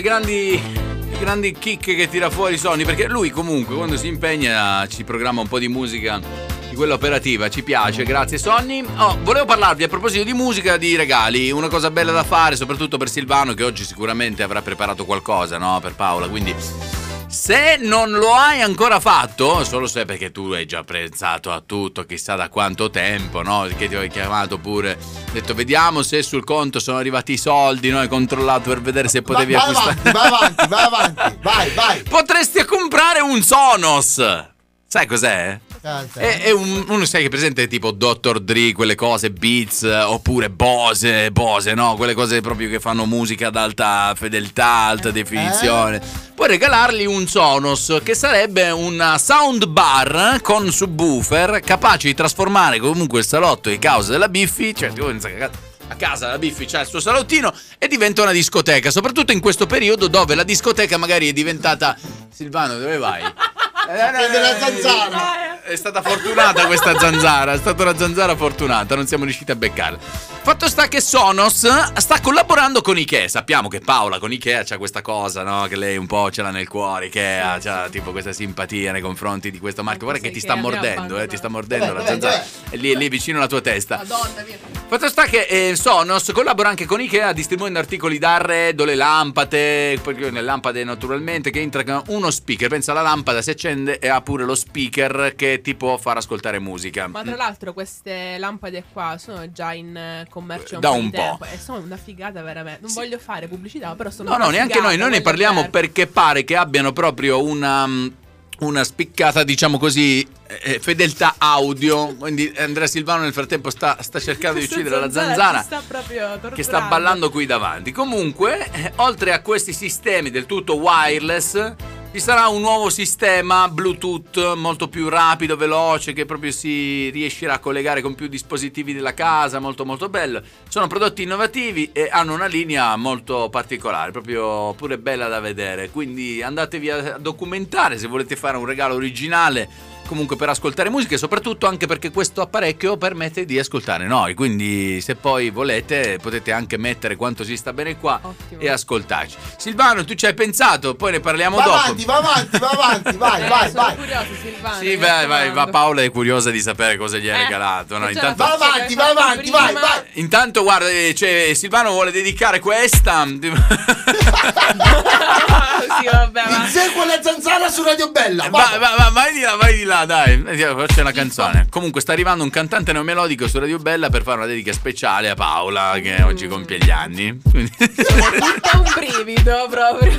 le grandi, grandi kick che tira fuori Sony. Perché lui, comunque, quando si impegna, ci programma un po' di musica di quella operativa. Ci piace, grazie Sonny. Oh, volevo parlarvi a proposito di musica, di regali. Una cosa bella da fare, soprattutto per Silvano, che oggi sicuramente avrà preparato qualcosa, no? Per Paola. Quindi. Se non lo hai ancora fatto, solo se perché tu hai già pensato a tutto, chissà da quanto tempo, no? Che ti ho chiamato pure, detto vediamo se sul conto sono arrivati i soldi, no? Hai controllato per vedere se potevi vai acquistare. avanti, vai avanti, vai avanti, vai, vai. Potresti comprare un Sonos! Sai cos'è? È, è un, uno sai che è presente tipo Dr. Dre, quelle cose, Beats, eh, oppure Bose, Bose, no? Quelle cose proprio che fanno musica ad alta fedeltà, alta definizione. Puoi regalargli un Sonos che sarebbe una sound bar con subwoofer capace di trasformare comunque il salotto di causa della Biffi, cioè che a casa la Biffi c'ha il suo salottino e diventa una discoteca, soprattutto in questo periodo dove la discoteca magari è diventata Silvano, dove vai? Prende la zanzara. È stata fortunata questa zanzara, è stata una zanzara fortunata, non siamo riusciti a beccarla. Fatto sta che Sonos sta collaborando con Ikea. Sappiamo che Paola con Ikea c'ha questa cosa, no? Che lei un po' ce l'ha nel cuore. Ikea c'ha tipo questa simpatia nei confronti di questo marchio. Guarda che ti sta Ikea mi ha mordendo, eh, ti sta mordendo la dov'è, zanzara. dov'è? È lì, lì vicino alla tua testa. Madonna mia. Fatto sta che eh, Sonos collabora anche con Ikea distribuendo articoli d'arredo, le lampade, le lampade naturalmente che integrano uno speaker. Pensa alla lampada si accende e ha pure lo speaker che ti può far ascoltare musica. Ma tra l'altro queste lampade qua sono già in eh, commercio Da un po'. tempo E sono una figata veramente. Non voglio fare pubblicità, però sono No, no, neanche figata, noi, noi ne parliamo bene. perché pare che abbiano proprio una, mm, una spiccata, diciamo così, eh, fedeltà audio. Quindi Andrea Silvano nel frattempo sta, sta cercando di uccidere la zanzara. sta. Che sta ballando qui davanti. Comunque, eh, oltre a questi sistemi del tutto wireless, ci sarà un nuovo sistema Bluetooth molto più rapido, veloce, che proprio si riuscirà a collegare con più dispositivi della casa, molto molto bello. Sono prodotti innovativi e hanno una linea molto particolare, proprio pure bella da vedere. Quindi andatevi a documentare se volete fare un regalo originale comunque per ascoltare musica e soprattutto anche perché questo apparecchio permette di ascoltare noi quindi se poi volete potete anche mettere quanto si sta bene qua e ascoltarci Silvano tu ci hai pensato poi ne parliamo Va dopo avanti, va avanti, va avanti, vai, Eh, vai, sono vai. curiosa, Silvano. sì vai vai va. Paola è curiosa di sapere cosa gli hai Eh, regalato no, intanto Va avanti, va avanti, vai, prima. vai. Intanto guarda, eh, cioè, Silvano vuole dedicare questa sì, vabbè, va. Insegue la zanzara su Radio Bella. Va- va- va- vai di là, vai di là, dai. C'è una canzone. Comunque sta arrivando un cantante neomelodico su Radio Bella per fare una dedica speciale a Paola che oggi compie gli anni. Quindi- Tutto un brivido proprio.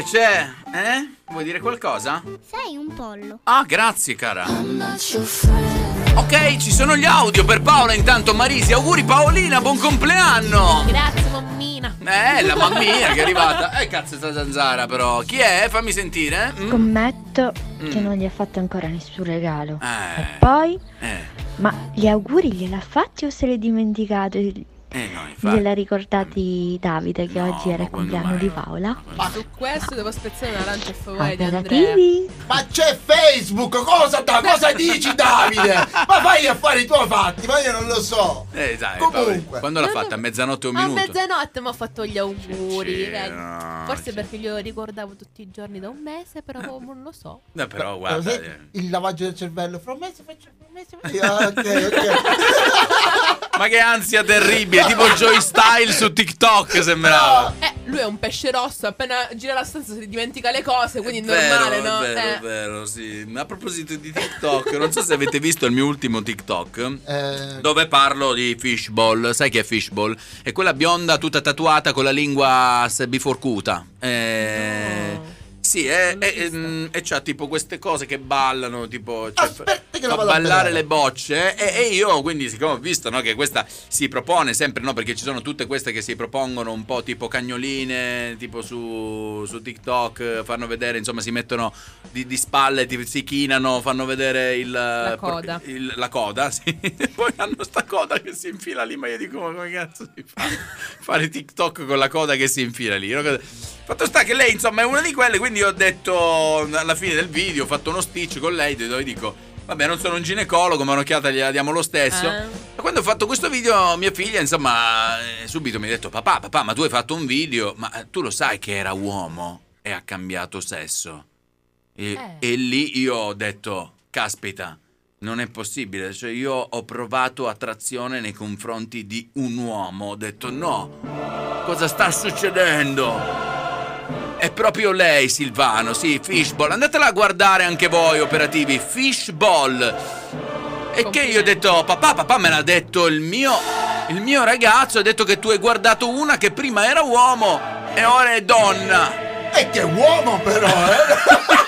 Che c'è, che? Eh? Vuoi dire qualcosa? Sei un pollo. Ah, grazie, cara. Ok, ci sono gli audio per Paola. Intanto Marisi, auguri Paolina, buon compleanno. Grazie, mammina. Eh, la mammina che è arrivata. Eh, cazzo, sta zanzara però. Chi è? Fammi sentire. Mm? Scommetto che Mm. non gli ha fatto ancora nessun regalo. Eh. E poi? Eh, Ma gli auguri gliel'ha fatti o se li è dimenticato? Eh no, infatti. Gliel'ha ricordati Davide che oggi era il compleanno di Paola? Su questo devo spezzare una lancia a favore di Andrea. Ma c'è Facebook, cosa, da, cosa dici Davide? Ma vai a fare i tuoi fatti, ma io non lo so. Eh, dai, Comunque. Paola, Quando l'ha fatta? A mezzanotte e un A minuto? mezzanotte mi ha fatto gli auguri. No, Forse perché glielo ricordavo tutti i giorni da un mese, però non lo so. No, però guarda. Eh. il lavaggio del cervello, fra un mese faccio fra un mese faccio- Ah, ok, ok. Ma che ansia terribile, tipo Joy Style su TikTok sembrava. Eh, lui è un pesce rosso, appena gira la stanza si dimentica le cose, quindi è Vero, normale, no? vero, Eh. vero, sì. Ma a proposito di TikTok, non so se avete visto il mio ultimo TikTok. Eh, Dove parlo di fishball, sai che è fishball? È quella bionda tutta tatuata con la lingua biforcuta. Eh, Sì, è, è- ehm, e c'ha tipo queste cose che ballano, tipo cioè, fa, la fa ballare le bocce. E, e io, quindi, siccome ho visto no, che questa si propone sempre, no? Perché ci sono tutte queste che si propongono un po' tipo cagnoline, tipo su, su TikTok, fanno vedere, insomma, si mettono di, di spalle, ti- si chinano, fanno vedere il, La coda. il- la coda, sì. E poi hanno sta coda che si infila lì, ma io dico, ma come cazzo si fa? Fare TikTok con la coda che si infila lì. no? Fatto sta che lei, insomma, è una di quelle, quindi ho detto alla fine del video, ho fatto uno stitch con lei dove dico, vabbè, non sono un ginecologo, ma un'occhiata gliela diamo lo stesso. Ah. Quando ho fatto questo video, mia figlia, insomma, eh, subito mi ha detto, papà, papà, ma tu hai fatto un video, ma eh, tu lo sai che era uomo e ha cambiato sesso. E, e lì io ho detto, caspita, non è possibile. Cioè, io ho provato attrazione nei confronti di un uomo. Ho detto, no, cosa sta succedendo? È proprio lei, Silvano, sì, Fishball. Andatela a guardare anche voi, operativi. Fishball. E che io ho detto, papà, papà me l'ha detto il mio, il mio ragazzo, ha detto che tu hai guardato una che prima era uomo e ora è donna. E che uomo però, eh?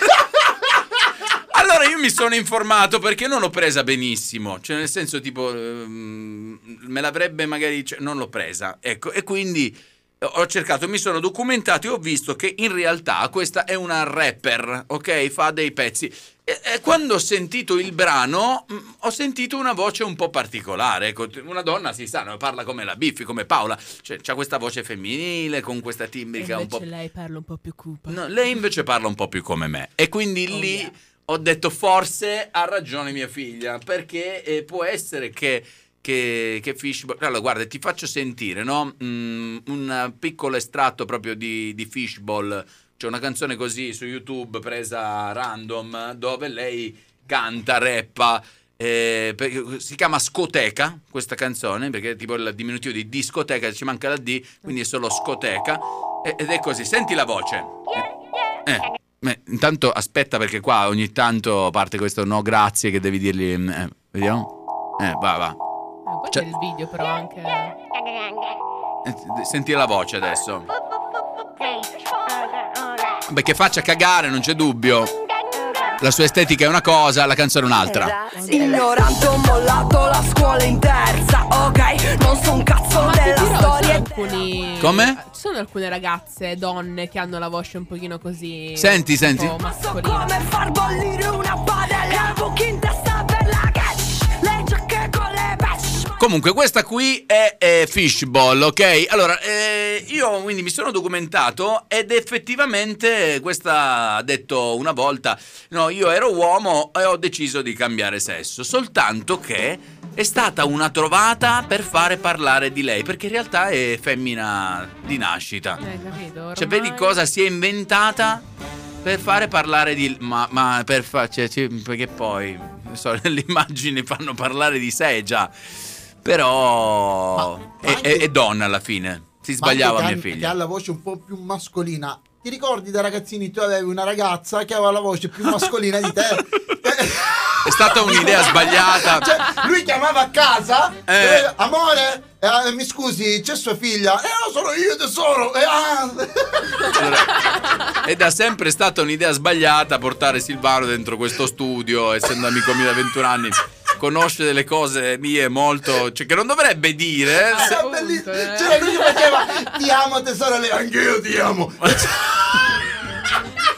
Allora io mi sono informato perché non l'ho presa benissimo, cioè nel senso tipo ehm, me l'avrebbe magari, cioè, non l'ho presa, ecco, e quindi ho cercato, mi sono documentato e ho visto che in realtà questa è una rapper, ok? Fa dei pezzi. E, quando ho sentito il brano mh, ho sentito una voce un po' particolare, ecco, una donna si sa, parla come la Biffi, come Paola, cioè ha questa voce femminile con questa timbrica un po' invece lei parla un po' più cupa. No, lei invece parla un po' più come me. E quindi Oh, lì yeah. ho detto forse ha ragione mia figlia, perché eh, può essere che... Che, che Fishball. Allora, guarda, ti faccio sentire, no? Mm, un piccolo estratto proprio di, di Fishball. C'è una canzone così su YouTube presa random dove lei canta, rappa. eh, perché si chiama Scoteca questa canzone perché è tipo il diminutivo di discoteca, ci manca la D, quindi è solo Scoteca. Ed è così, senti la voce. Eh, beh, intanto aspetta perché qua ogni tanto parte questo no grazie che devi dirgli... mm, eh, vediamo? Eh, va, va. Guarda Cioè- il video però anche. Eh, Senti la voce adesso. Beh, che faccia cagare, non c'è dubbio. La sua estetica è una cosa, la canzone è un'altra. Ignorante ho mollato la scuola in terza, ok? Non so un cazzo Ma ti della storia alcuni. Come? Ci sono alcune ragazze, donne, che hanno la voce un pochino così. Senti, senti. mascolina. Come far bollire una padella Comunque, questa qui è, è Fishball, ok? Allora, eh, io quindi mi sono documentato ed effettivamente questa ha detto una volta, no, io ero uomo e ho deciso di cambiare sesso, soltanto che è stata una trovata per fare parlare di lei, perché in realtà è femmina di nascita. Eh, capito? Cioè, vedi cosa si è inventata per fare parlare di... Ma, ma per fa... Cioè, perché poi... So, le immagini fanno parlare di sé già. Però... è, è- è donna alla fine. Si Ma sbagliava mia ha- Che figlia. ha la voce un po' più mascolina. Ti ricordi da ragazzini tu avevi una ragazza che aveva la voce più mascolina di te? È stata un'idea sbagliata. Cioè, lui chiamava a casa, Eh. eh, amore, eh, mi scusi, c'è sua figlia. Eh, no, sono io tesoro. Eh, ah. Ed è sempre stata un'idea sbagliata portare Silvano dentro questo studio, essendo amico mio da 21 anni. Conosce delle cose mie molto. cioè che non dovrebbe dire. Era se- bellissimo. C'era lui che faceva ti amo tesoro, lei anch'io ti amo.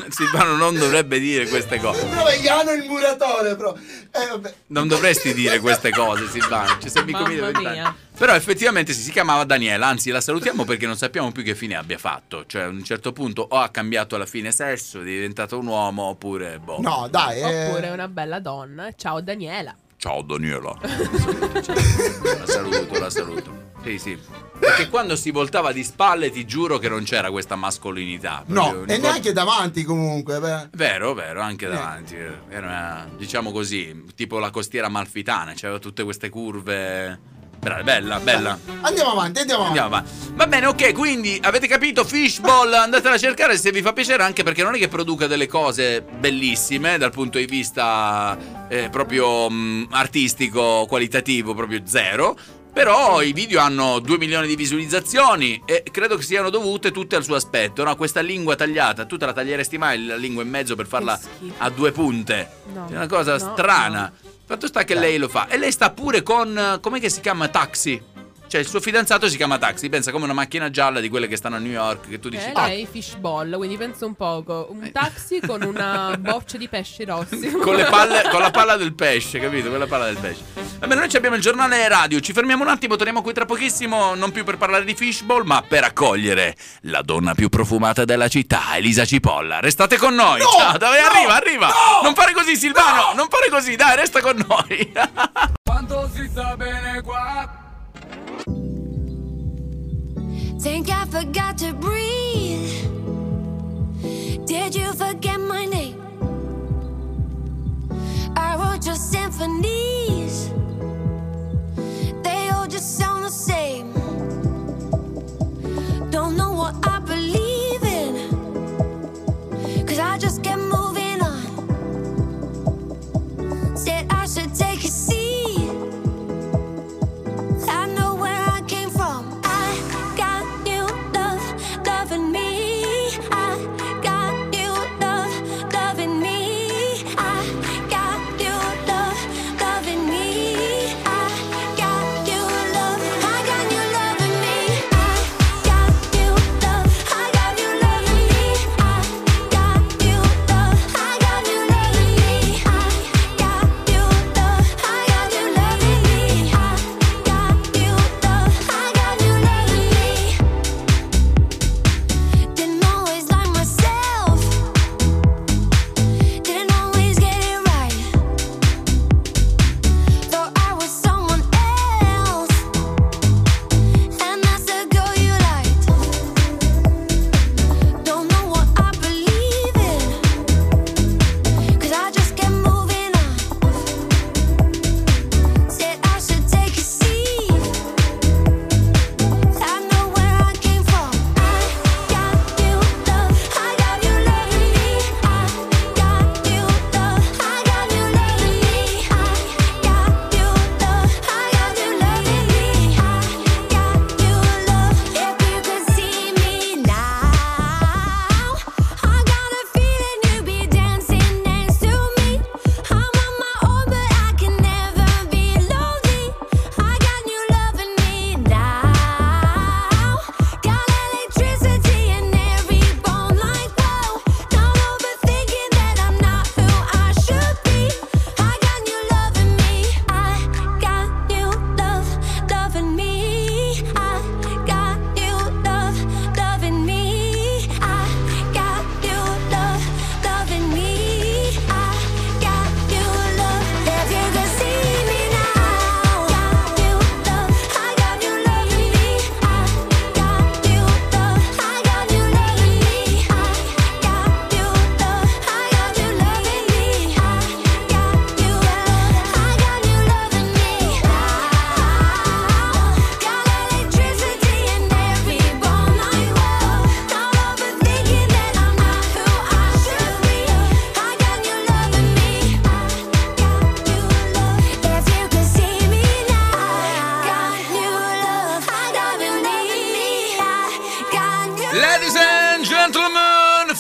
Silvano non dovrebbe dire queste cose. Sembrava Iano il muratore, però. Eh, vabbè. Non dovresti dire queste cose, Silvano. Ci sei vent'anni. mia. Però effettivamente sì, si chiamava Daniela, anzi la salutiamo perché non sappiamo più che fine abbia fatto. Cioè a un certo punto o ha cambiato alla fine sesso, è diventato un uomo oppure boh. No, dai, eh. Oppure una bella donna. Ciao Daniela. Ciao Daniela. la saluto, la saluto. Sì, sì. Perché quando si voltava di spalle ti giuro che non c'era questa mascolinità. No, e neanche davanti comunque. Beh. Vero, vero, anche davanti. Era una- diciamo così, tipo la costiera malfitana, c'aveva tutte queste curve. Bra- Bella, bella. Andiamo avanti, andiamo avanti. Andiamo avanti. Va bene, ok, quindi avete capito Fishball, andatela a cercare se vi fa piacere anche perché non è che produca delle cose bellissime dal punto di vista eh, proprio mh, artistico, qualitativo, proprio zero. Però i video hanno 2 milioni di visualizzazioni e credo che siano dovute tutte al suo aspetto. No? Questa lingua tagliata, tu te la taglieresti mai la lingua in mezzo per farla a due punte? No. È una cosa No, strana. Fatto sta che lei lo fa. E lei sta pure con. Com'è che si chiama? Taxi. Cioè, il suo fidanzato si chiama Taxi. Pensa come una macchina gialla di quelle che stanno a New York. Che tu dici. Eh, "Ah, lei fishball, quindi pensa un poco. Un taxi con una boccia di pesci rossi. con, le palle, con la palla del pesce, capito? Con la palla del pesce. Vabbè, noi ci abbiamo il giornale radio. Ci fermiamo un attimo, torniamo qui tra pochissimo. Non più per parlare di fishball, ma per accogliere la donna più profumata della città, Elisa Cipolla. Restate con noi. Ciao, dove arriva? Arriva. Non fare così, Silvano. Non fare così, dai, resta con noi. Quando si sta bene qua Think I forgot to breathe. Did you forget my name? I wrote your symphonies.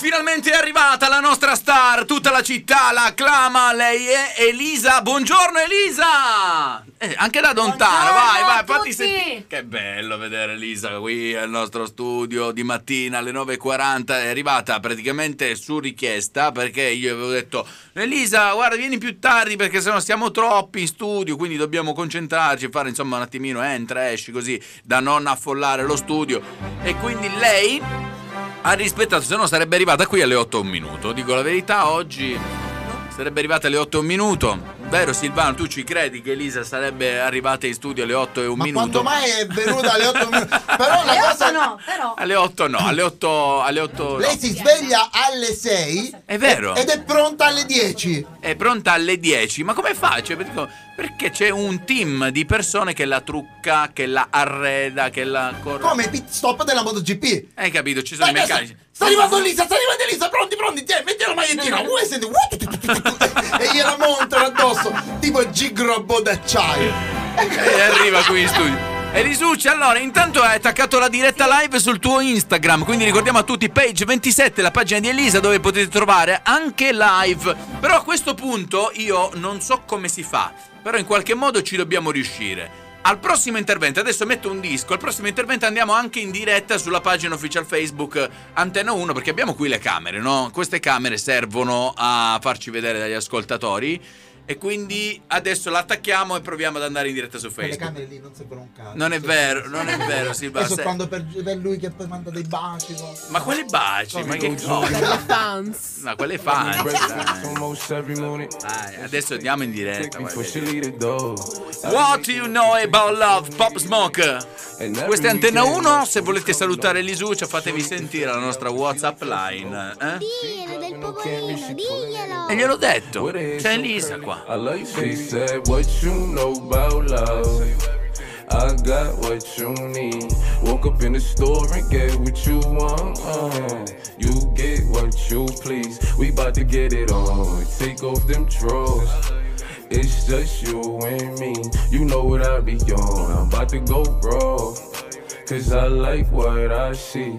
Finalmente è arrivata la nostra star, tutta la città la acclama, lei è Elisa. Buongiorno Elisa! Eh, anche da lontano, vai, vai, fatti sentire. Che bello vedere Elisa qui al nostro studio di mattina alle 9.40. È arrivata praticamente su richiesta perché io avevo detto Elisa, guarda, vieni più tardi perché sennò siamo troppi in studio, quindi dobbiamo concentrarci, fare insomma un attimino entra, esci così da non affollare lo studio. E quindi lei ha rispettato, se no sarebbe arrivata qui alle 8 e un minuto. Dico la verità, oggi sarebbe arrivata alle 8 e un minuto. Vero Silvano, tu ci credi che Elisa sarebbe arrivata in studio alle 8 e un Ma minuto? quanto mai è venuta alle 8 minuti? Però la cosa no, però. Alle 8 no, alle 8... Alle 8 Lei si sveglia alle 6 È vero. ed è pronta alle 10. È pronta alle 10, ma come fa? Cioè, perché c'è un team di persone che la trucca, che la arreda, che la corre. Come pit stop della MotoGP. Hai capito? Ci sono i Dai, meccanici. Sta arrivando Elisa, sta arrivando Elisa, pronti, pronti, tieni, metti la magliettina, vuoi senti, e gliela montano addosso, tipo gigrobo d'acciaio. E arriva qui in studio. Elisucci, allora, intanto hai attaccato la diretta live sul tuo Instagram, quindi ricordiamo a tutti page 27, la pagina di Elisa dove potete trovare anche live. Però a questo punto io non so come si fa, però in qualche modo ci dobbiamo riuscire. Al prossimo intervento, adesso metto un disco, al prossimo intervento andiamo anche in diretta sulla pagina official Facebook Antenna 1 perché abbiamo qui le camere, no? Queste camere servono a farci vedere dagli ascoltatori e quindi adesso l'attacchiamo e proviamo ad andare in diretta su Facebook. camere lì non servono un cazzo. Non è vero, non è vero, Silvano. Adesso quando per, per lui che poi manda dei baci. no? Ma quali baci? Ma che cosa? fans. No, quelle fans. dai. Adesso andiamo in diretta. What you know about love, Pop Smoke? Questa è Antenna 1, se volete salutare Lisuccia fatevi sentire la nostra Whatsapp line. Eh? Diglielo del popolino, diglielo. E gliel'ho detto, c'è Elisa qua. I love you. She said, What you know about love? I got what you need. Woke up in the store and get what you want. uh. You get what you please. We bout to get it on. Take off them drawers. It's just you and me. You know what I be on. I'm about to go raw. Cause I like what I see.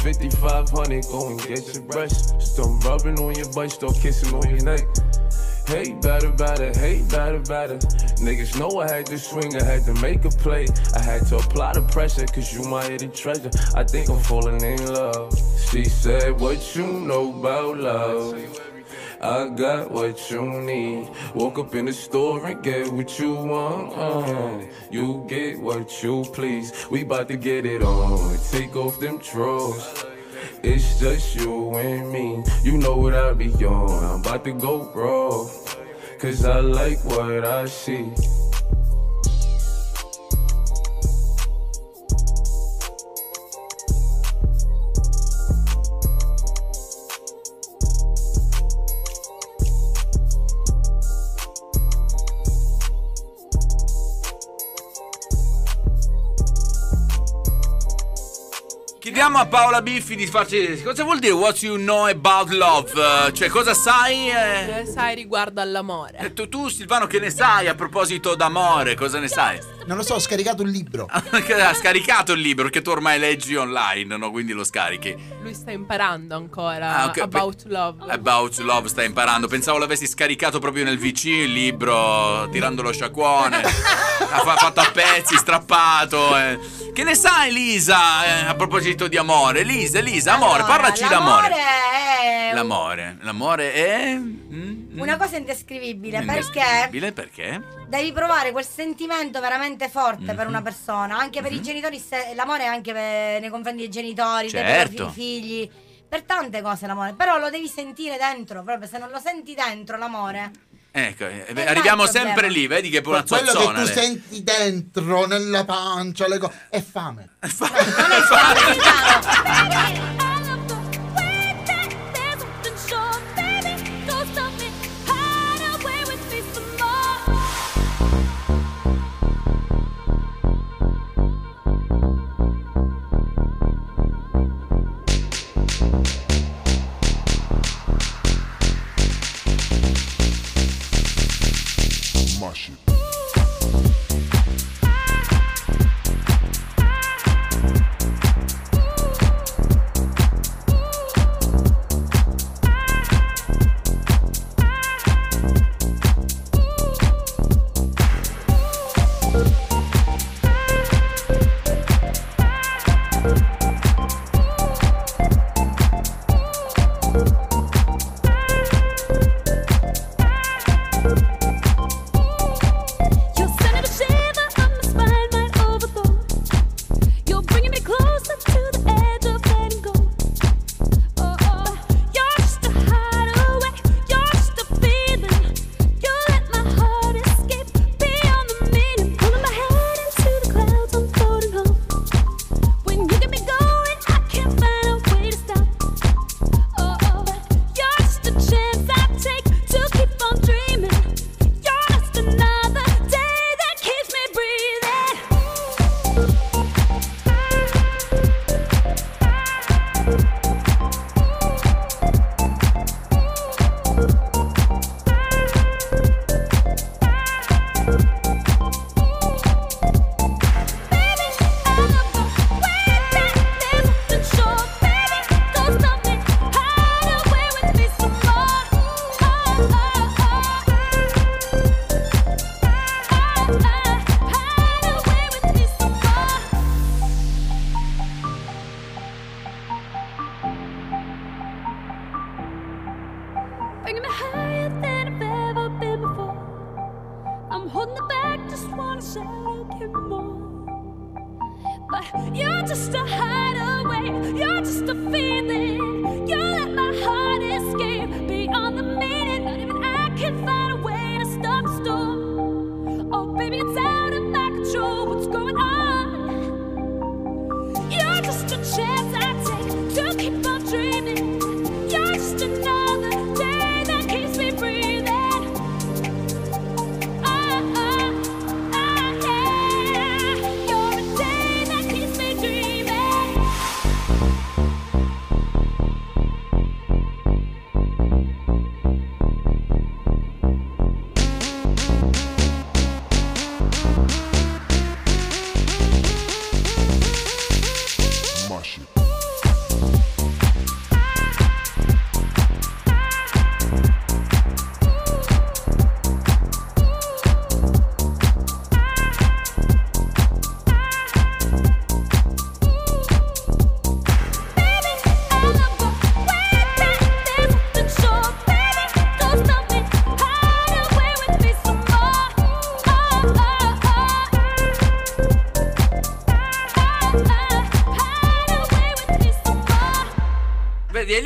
5500, go and get your brush. Start rubbing on your butt, start kissing on your neck. Hey, better, better, hey, better, better. Niggas know I had to swing, I had to make a play. I had to apply the pressure, cause you my hidden treasure. I think I'm falling in love. She said, What you know about love? I got what you need. Woke up in the store and get what you want. uh. You get what you please. We bout to get it on. Take off them drawers. It's just you and me. You know what I be on. I'm about to go raw. Cause I like what I see. Chiediamo a Paola Biffi di farci. Cosa vuol dire what you know about love? Cioè, cosa sai? eh? Eh, sai riguardo all'amore. Eh, Tu, tu, Silvano, che ne sai a proposito d'amore? Cosa ne sai? Non lo so, ho scaricato un libro. Ha scaricato il libro, perché tu ormai leggi online, no? Quindi lo scarichi. Lui sta imparando ancora Ah, ok, about love. About Love stai imparando. Pensavo l'avessi scaricato proprio nel VC il libro, tirando lo sciacquone. ha fa- fatto a pezzi, strappato. eh. Che ne sai, Lisa? eh, a proposito di amore. Lisa, Lisa, amore, parlaci d'amore. L'amore è L'amore. L'amore è. mm, una cosa indescrivibile perché indescrivibile, perché? devi provare quel sentimento veramente forte per Mhm. una persona, anche per i genitori, se- l'amore è anche per- nei confronti dei genitori, dei Certo. propri figli, per tante cose l'amore, però lo devi sentire dentro, proprio se non lo senti dentro l'amore. Ecco, eh, arriviamo sempre lì, vedi che è una Quello che tu lei. senti dentro, nella pancia, le cose. È fame.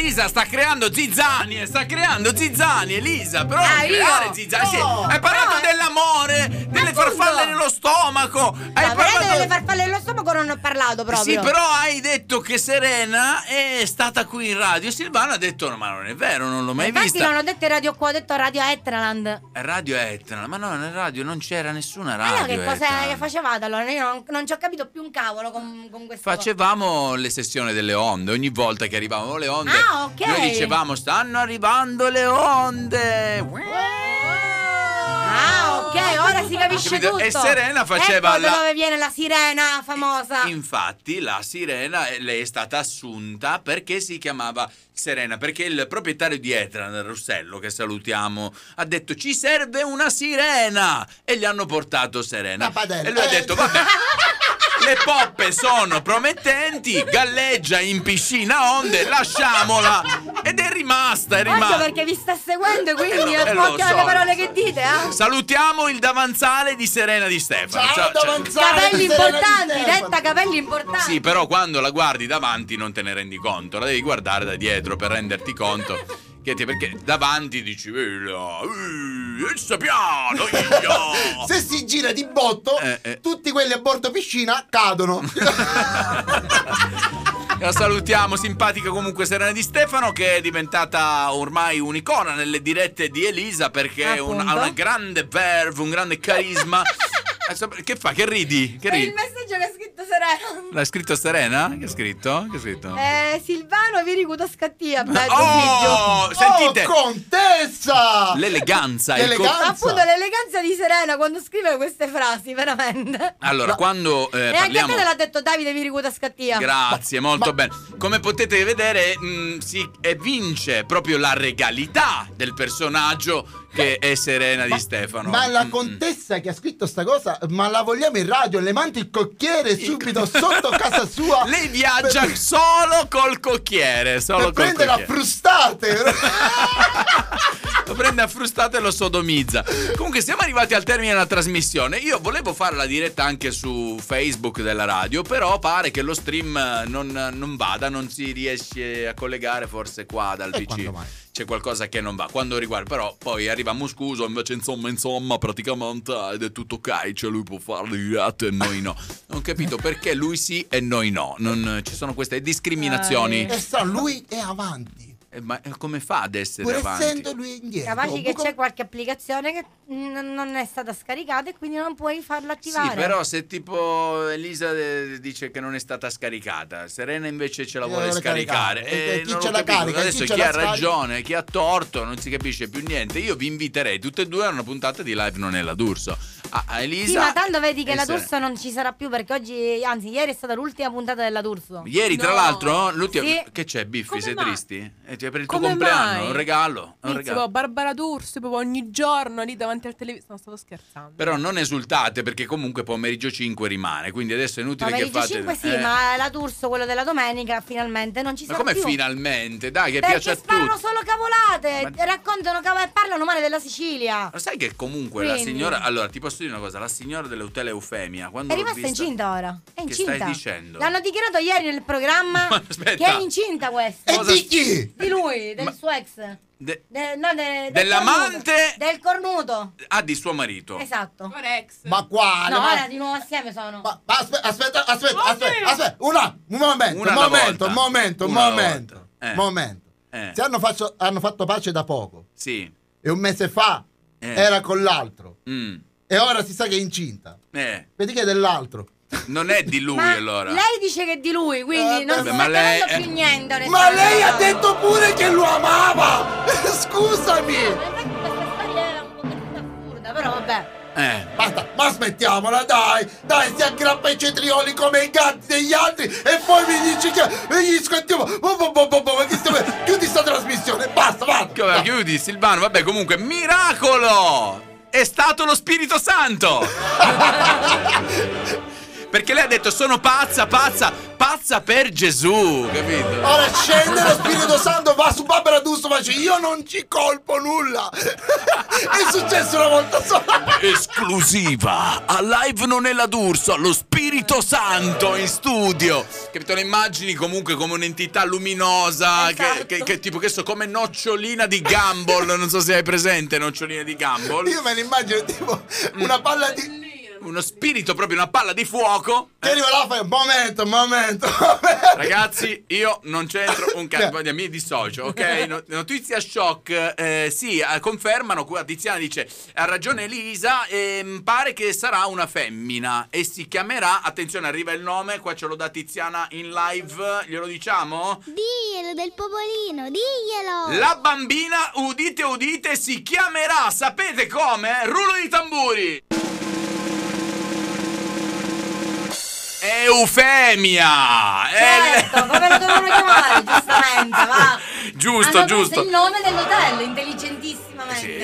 Elisa sta creando zizzani, eh, sta creando zizzani, Elisa, però Ah, creare zizzani. Sì, No, hai parlato però- dell'amore. Farfalle nello stomaco. Hai No, veramente parlato delle farfalle nello stomaco non ho parlato proprio. Sì, però hai detto che Serena è stata qui in radio. Silvano ha detto: No, ma non è vero, non l'ho mai Infatti vista. non ho detto radio qua, ho detto radio Etnaland. Radio Etna, ma no, nel radio non c'era nessuna radio. che cosa facevate allora? Io non, non ci ho capito più un cavolo con, con questo. Facevamo le sessioni delle onde, ogni volta che arrivavano le onde, Ah, ok. noi dicevamo stanno arrivando le onde. Ah, ok, ora si capisce tutto. E Serena faceva ecco da la- dove viene la sirena famosa. Infatti la sirena eh, lei è stata assunta perché si chiamava Serena, perché il proprietario di Etna, Russello, che salutiamo, ha detto ci serve una sirena e gli hanno portato Serena. padella. E lui ha Eh. detto vabbè. Le poppe sono promettenti, galleggia in piscina onde, lasciamola. Ed è rimasta, è Occhio rimasta. perché vi sta seguendo, quindi Eh, lo occhio alle so. parole che dite, eh. Salutiamo il davanzale di Serena di Stefano. Ciao, davanzale. Capelli importanti, detta capelli importanti. Sì, però quando la guardi davanti non te ne rendi conto, la devi guardare da dietro per renderti conto. Che ti- perché davanti dici, "Bella, eh, essa piano, io". Se si gira di botto, Eh, eh. tutti quelli a bordo piscina cadono. La salutiamo, simpatica comunque Serena Di Stefano che è diventata ormai un'icona nelle dirette di Elisa perché è un- ha una grande verve, un grande carisma. Adesso, Che fa? Che ridi? Che È il ridi? messaggio che ha scritto Serena. L'ha scritto Serena? Che ha scritto? Che ha scritto? Eh, Silvano vi ricuto scattia, bello Oh, figlio. sentite Oh, contessa! l'eleganza, il co- L'eleganza. Appunto l'eleganza di Serena quando scrive queste frasi, veramente. Allora, quando eh, e anche a parliamo te te l'ha detto Davide vi ricuto scattia. Grazie, molto bene. Come potete vedere, mh, si e vince proprio la regalità del personaggio che è Serena di Stefano. Ma la Mm, contessa che ha scritto sta cosa, ma la vogliamo in radio? Le mandi il cocchiere subito sotto casa sua. Lei viaggia solo col cocchiere, solo per col prendere a cocchiere. frustate. Lo prende a frustate e lo sodomizza. Comunque siamo arrivati al termine della trasmissione. Io volevo fare la diretta anche su Facebook della radio, però pare che lo stream non, non vada, non si riesce a collegare forse qua dal E PC. C'è qualcosa che non va. Quando riguarda, però poi arriva Muscuso, invece insomma, insomma, praticamente ed è tutto ok, cioè lui può fare le dirette e noi no. Non ho capito perché lui sì e noi no. Non, ci sono queste discriminazioni. E sa, lui è avanti. Eh, Ma come fa ad essere Pur avanti? essendo lui indietro. Capaci che c'è qualche applicazione che n- non è stata scaricata e quindi non puoi farla attivare. Sì, però se tipo Elisa eh, dice che non è stata scaricata, Serena invece ce la Eh, vuole vuole scaricare. caricare. eh, E chi non ce la carica? Adesso Chi chi, ce la ha scarica? ragione, chi ha torto, non si capisce più niente. Io vi inviterei tutte e due a una puntata di live non è la D'Urso. A, a Elisa. Sì, ma tanto vedi che e la Serena. D'Urso non ci sarà più perché oggi, anzi, ieri è stata l'ultima puntata della D'Urso. Ieri, tra No. l'altro, l'ultima. Sì. Che c'è, Biffi? Come sei mai? tristi? Eh, ti- Cioè, per il tuo Come compleanno, mai? un regalo. Un regalo. proprio Barbara D'Urso, proprio ogni giorno lì davanti al televisore. No, stavo scherzando. Però non esultate perché comunque pomeriggio 5 rimane, quindi adesso è inutile che Pomeriggio fate 5 sì, eh. ma la D'Urso, quello della domenica, finalmente non ci Ma sarà come più. finalmente? Dai, che Perché piace a sparano tutti. solo cavolate, raccontano cavolate e parlano male della Sicilia. Ma sai che comunque la Quindi- signora. Allora, ti posso dire una cosa: la signora dell'hotel Eufemia, quando È rimasta vista- incinta ora. È Che stai incinta. dicendo? L'hanno dichiarato ieri nel programma che è incinta questa. E di chi? Di lui, del suo ex. De- De- no, de- del Dell'amante? cornuto. Del cornuto. Ah, di suo marito. Esatto. Con ex. Ma quale? No, Ma- ora di nuovo assieme sono. Ma aspetta, aspetta, aspetta, aspetta, aspetta, una, un momento, Una un momento, un momento, un Una momento. Eh. momento. Eh. Se hanno, faccio- hanno fatto pace da poco Sì. e un mese fa Eh. era con l'altro Mm. e ora si sa che è incinta. Eh, Vedi che è dell'altro. Non è di lui Ma allora. lei dice che è di lui, quindi Eh, non ma sta lei- più niente. Ma lei ha onestamente. detto pure che lo amava! Scusami! Ma infatti questa storia è un pochettino assurda, però vabbè. Eh. Basta, ma smettiamola, dai! Dai, si aggrappa ai cetrioli come i gatti degli altri e poi mi dici che e gli stiamo- Chiudi sta trasmissione, basta, va! Che vabbè, chiudi Silvano, vabbè comunque miracolo! È stato lo Spirito Santo! Perché lei ha detto sono pazza, pazza, pazza per Gesù, capito? Ora scende lo Spirito Santo, va su Barbara D'Urso, ma dice io non ci colpo nulla! è successo una volta sola! Esclusiva a live non è la D'Urso, lo Spirito Santo in studio. Capito? Le immagini comunque come un'entità luminosa, che, che- che tipo che so, come nocciolina di Gumball. Non so se hai presente nocciolina di Gumball. Io me ne immagino tipo una palla di... Uno spirito, proprio una palla di fuoco. Che arriva là e fa un momento, un momento, Ragazzi, io non c'entro un cazzo, mi dissocio, ok? No- Notizia shock, eh, sì, eh, confermano, qua Tiziana dice, ha ragione Elisa, ehm, pare che sarà una femmina e si chiamerà, attenzione arriva il nome, qua ce lo dà Tiziana in live, glielo diciamo? Diglielo del popolino, diglielo. La bambina, udite udite, si chiamerà, sapete come? Rullo di tamburi! Eufemia! Certo, come lo dovevano chiamare, giustamente, va. Giusto, Hanno giusto. il nome dell'hotel, intelligentissimamente.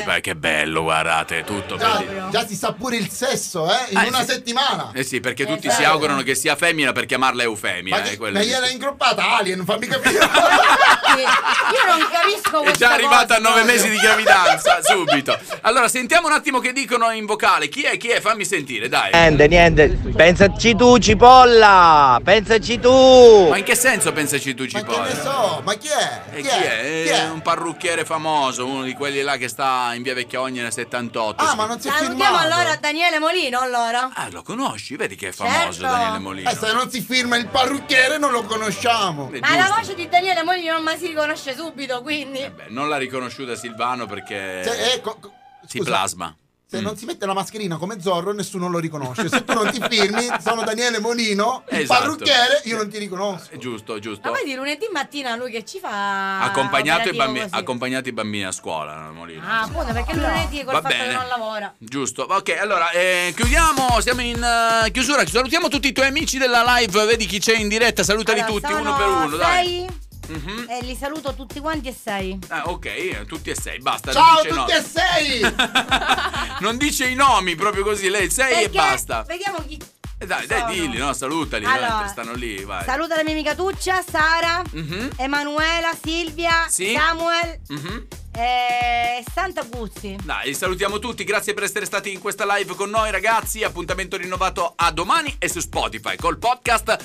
Sì, beh, che bello, guardate, tutto Già, già si sa pure il sesso, eh? In Ah, una sì. settimana! Eh sì, perché tutti Esatto. si augurano che sia femmina per chiamarla Eufemia. Ma, eh, che, ma gliela ingruppata Alien, fammi capire! Io non capisco È già arrivata a nove mesi di gravidanza, subito. Allora, sentiamo un attimo che dicono in vocale. Chi è? Chi è? Fammi sentire, dai. Niente, niente, pensaci tu, cipolla, pensaci tu. Ma in che senso pensaci tu, Ma che Cipolla? ne so, ma chi è? E chi è? Chi Eh, è? Un parrucchiere famoso, uno di quelli là che sta in via Vecchia Ognina 78. Ah, ma non si è Salutiamo firmato! allora Daniele Molino, allora. Ah, lo conosci? Vedi che è famoso Certo. Daniele Molino. Eh, se non si firma il parrucchiere non lo conosciamo! È Ma la giusto. voce di Daniele Molino non mi si riconosce subito, quindi. Beh, non l'ha riconosciuta Silvano perché Se, eh, co- co- si scusa, plasma. Se Mm. non si mette la mascherina come Zorro nessuno lo riconosce. Se tu non ti firmi, sono Daniele Molino, il Esatto. parrucchiere, io non ti riconosco. È giusto, giusto. Ma poi di lunedì mattina lui che ci fa. Accompagnato i, così? accompagnato i bambini a scuola, Molino. Ah, appunto, perché il lunedì col Va fatto bene. che non lavora. Giusto, ok, allora eh, chiudiamo, siamo in eh, chiusura, salutiamo tutti i tuoi amici della live, vedi chi c'è in diretta, salutali Allora, tutti uno per uno, dai. Mhm. E li saluto tutti quanti e sei. Ah, ok, eh, tutti e sei, basta. Ciao tutti no- e sei! Non dice i nomi, proprio così, lei sei e Perché- basta. Vediamo chi. Eh, dai, dai, sono. dilli, no, salutali, Allora, stanno lì, vai. Saluta la mia amica Tuccia, Sara, Mhm, Emanuela, Silvia, Sì. Samuel mhm. E Santa Guzzi. Dai, salutiamo tutti, grazie per essere stati in questa live con noi ragazzi, appuntamento rinnovato a domani e su Spotify col podcast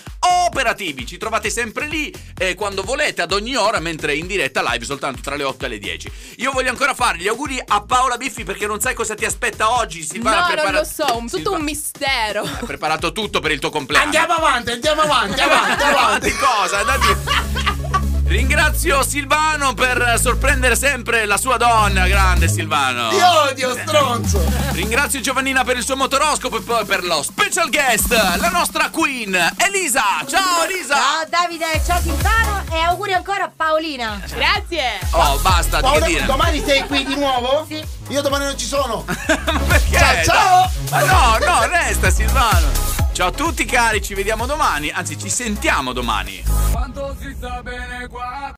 Operativi, ci trovate sempre lì eh, quando volete ad ogni ora mentre in diretta live soltanto tra le 8 e le 10. Io voglio ancora fare gli auguri a Paola Biffi perché non sai cosa ti aspetta oggi, Silvana no, prepara- non lo so, un, tutto Silva- un mistero. ha preparato tutto per il tuo compleanno. Andiamo avanti, andiamo avanti, avanti, avanti! Di cosa? Datti- Ringrazio Silvano per sorprendere sempre la sua donna, grande Silvano. Ti odio, stronzo! Ringrazio Giovannina per il suo motoroscopo e poi per lo special guest, la nostra queen, Elisa. Ciao Elisa. Ciao Davide, ciao Silvano e auguri ancora a Paolina. Grazie. Oh, basta, Paola, dire? domani sei qui di nuovo? Sì. Io domani non ci sono! Perché? Ciao, ciao. Ma no, no, resta Silvano. Ciao a tutti cari, ci vediamo domani, anzi ci sentiamo domani. Quando si sta bene qua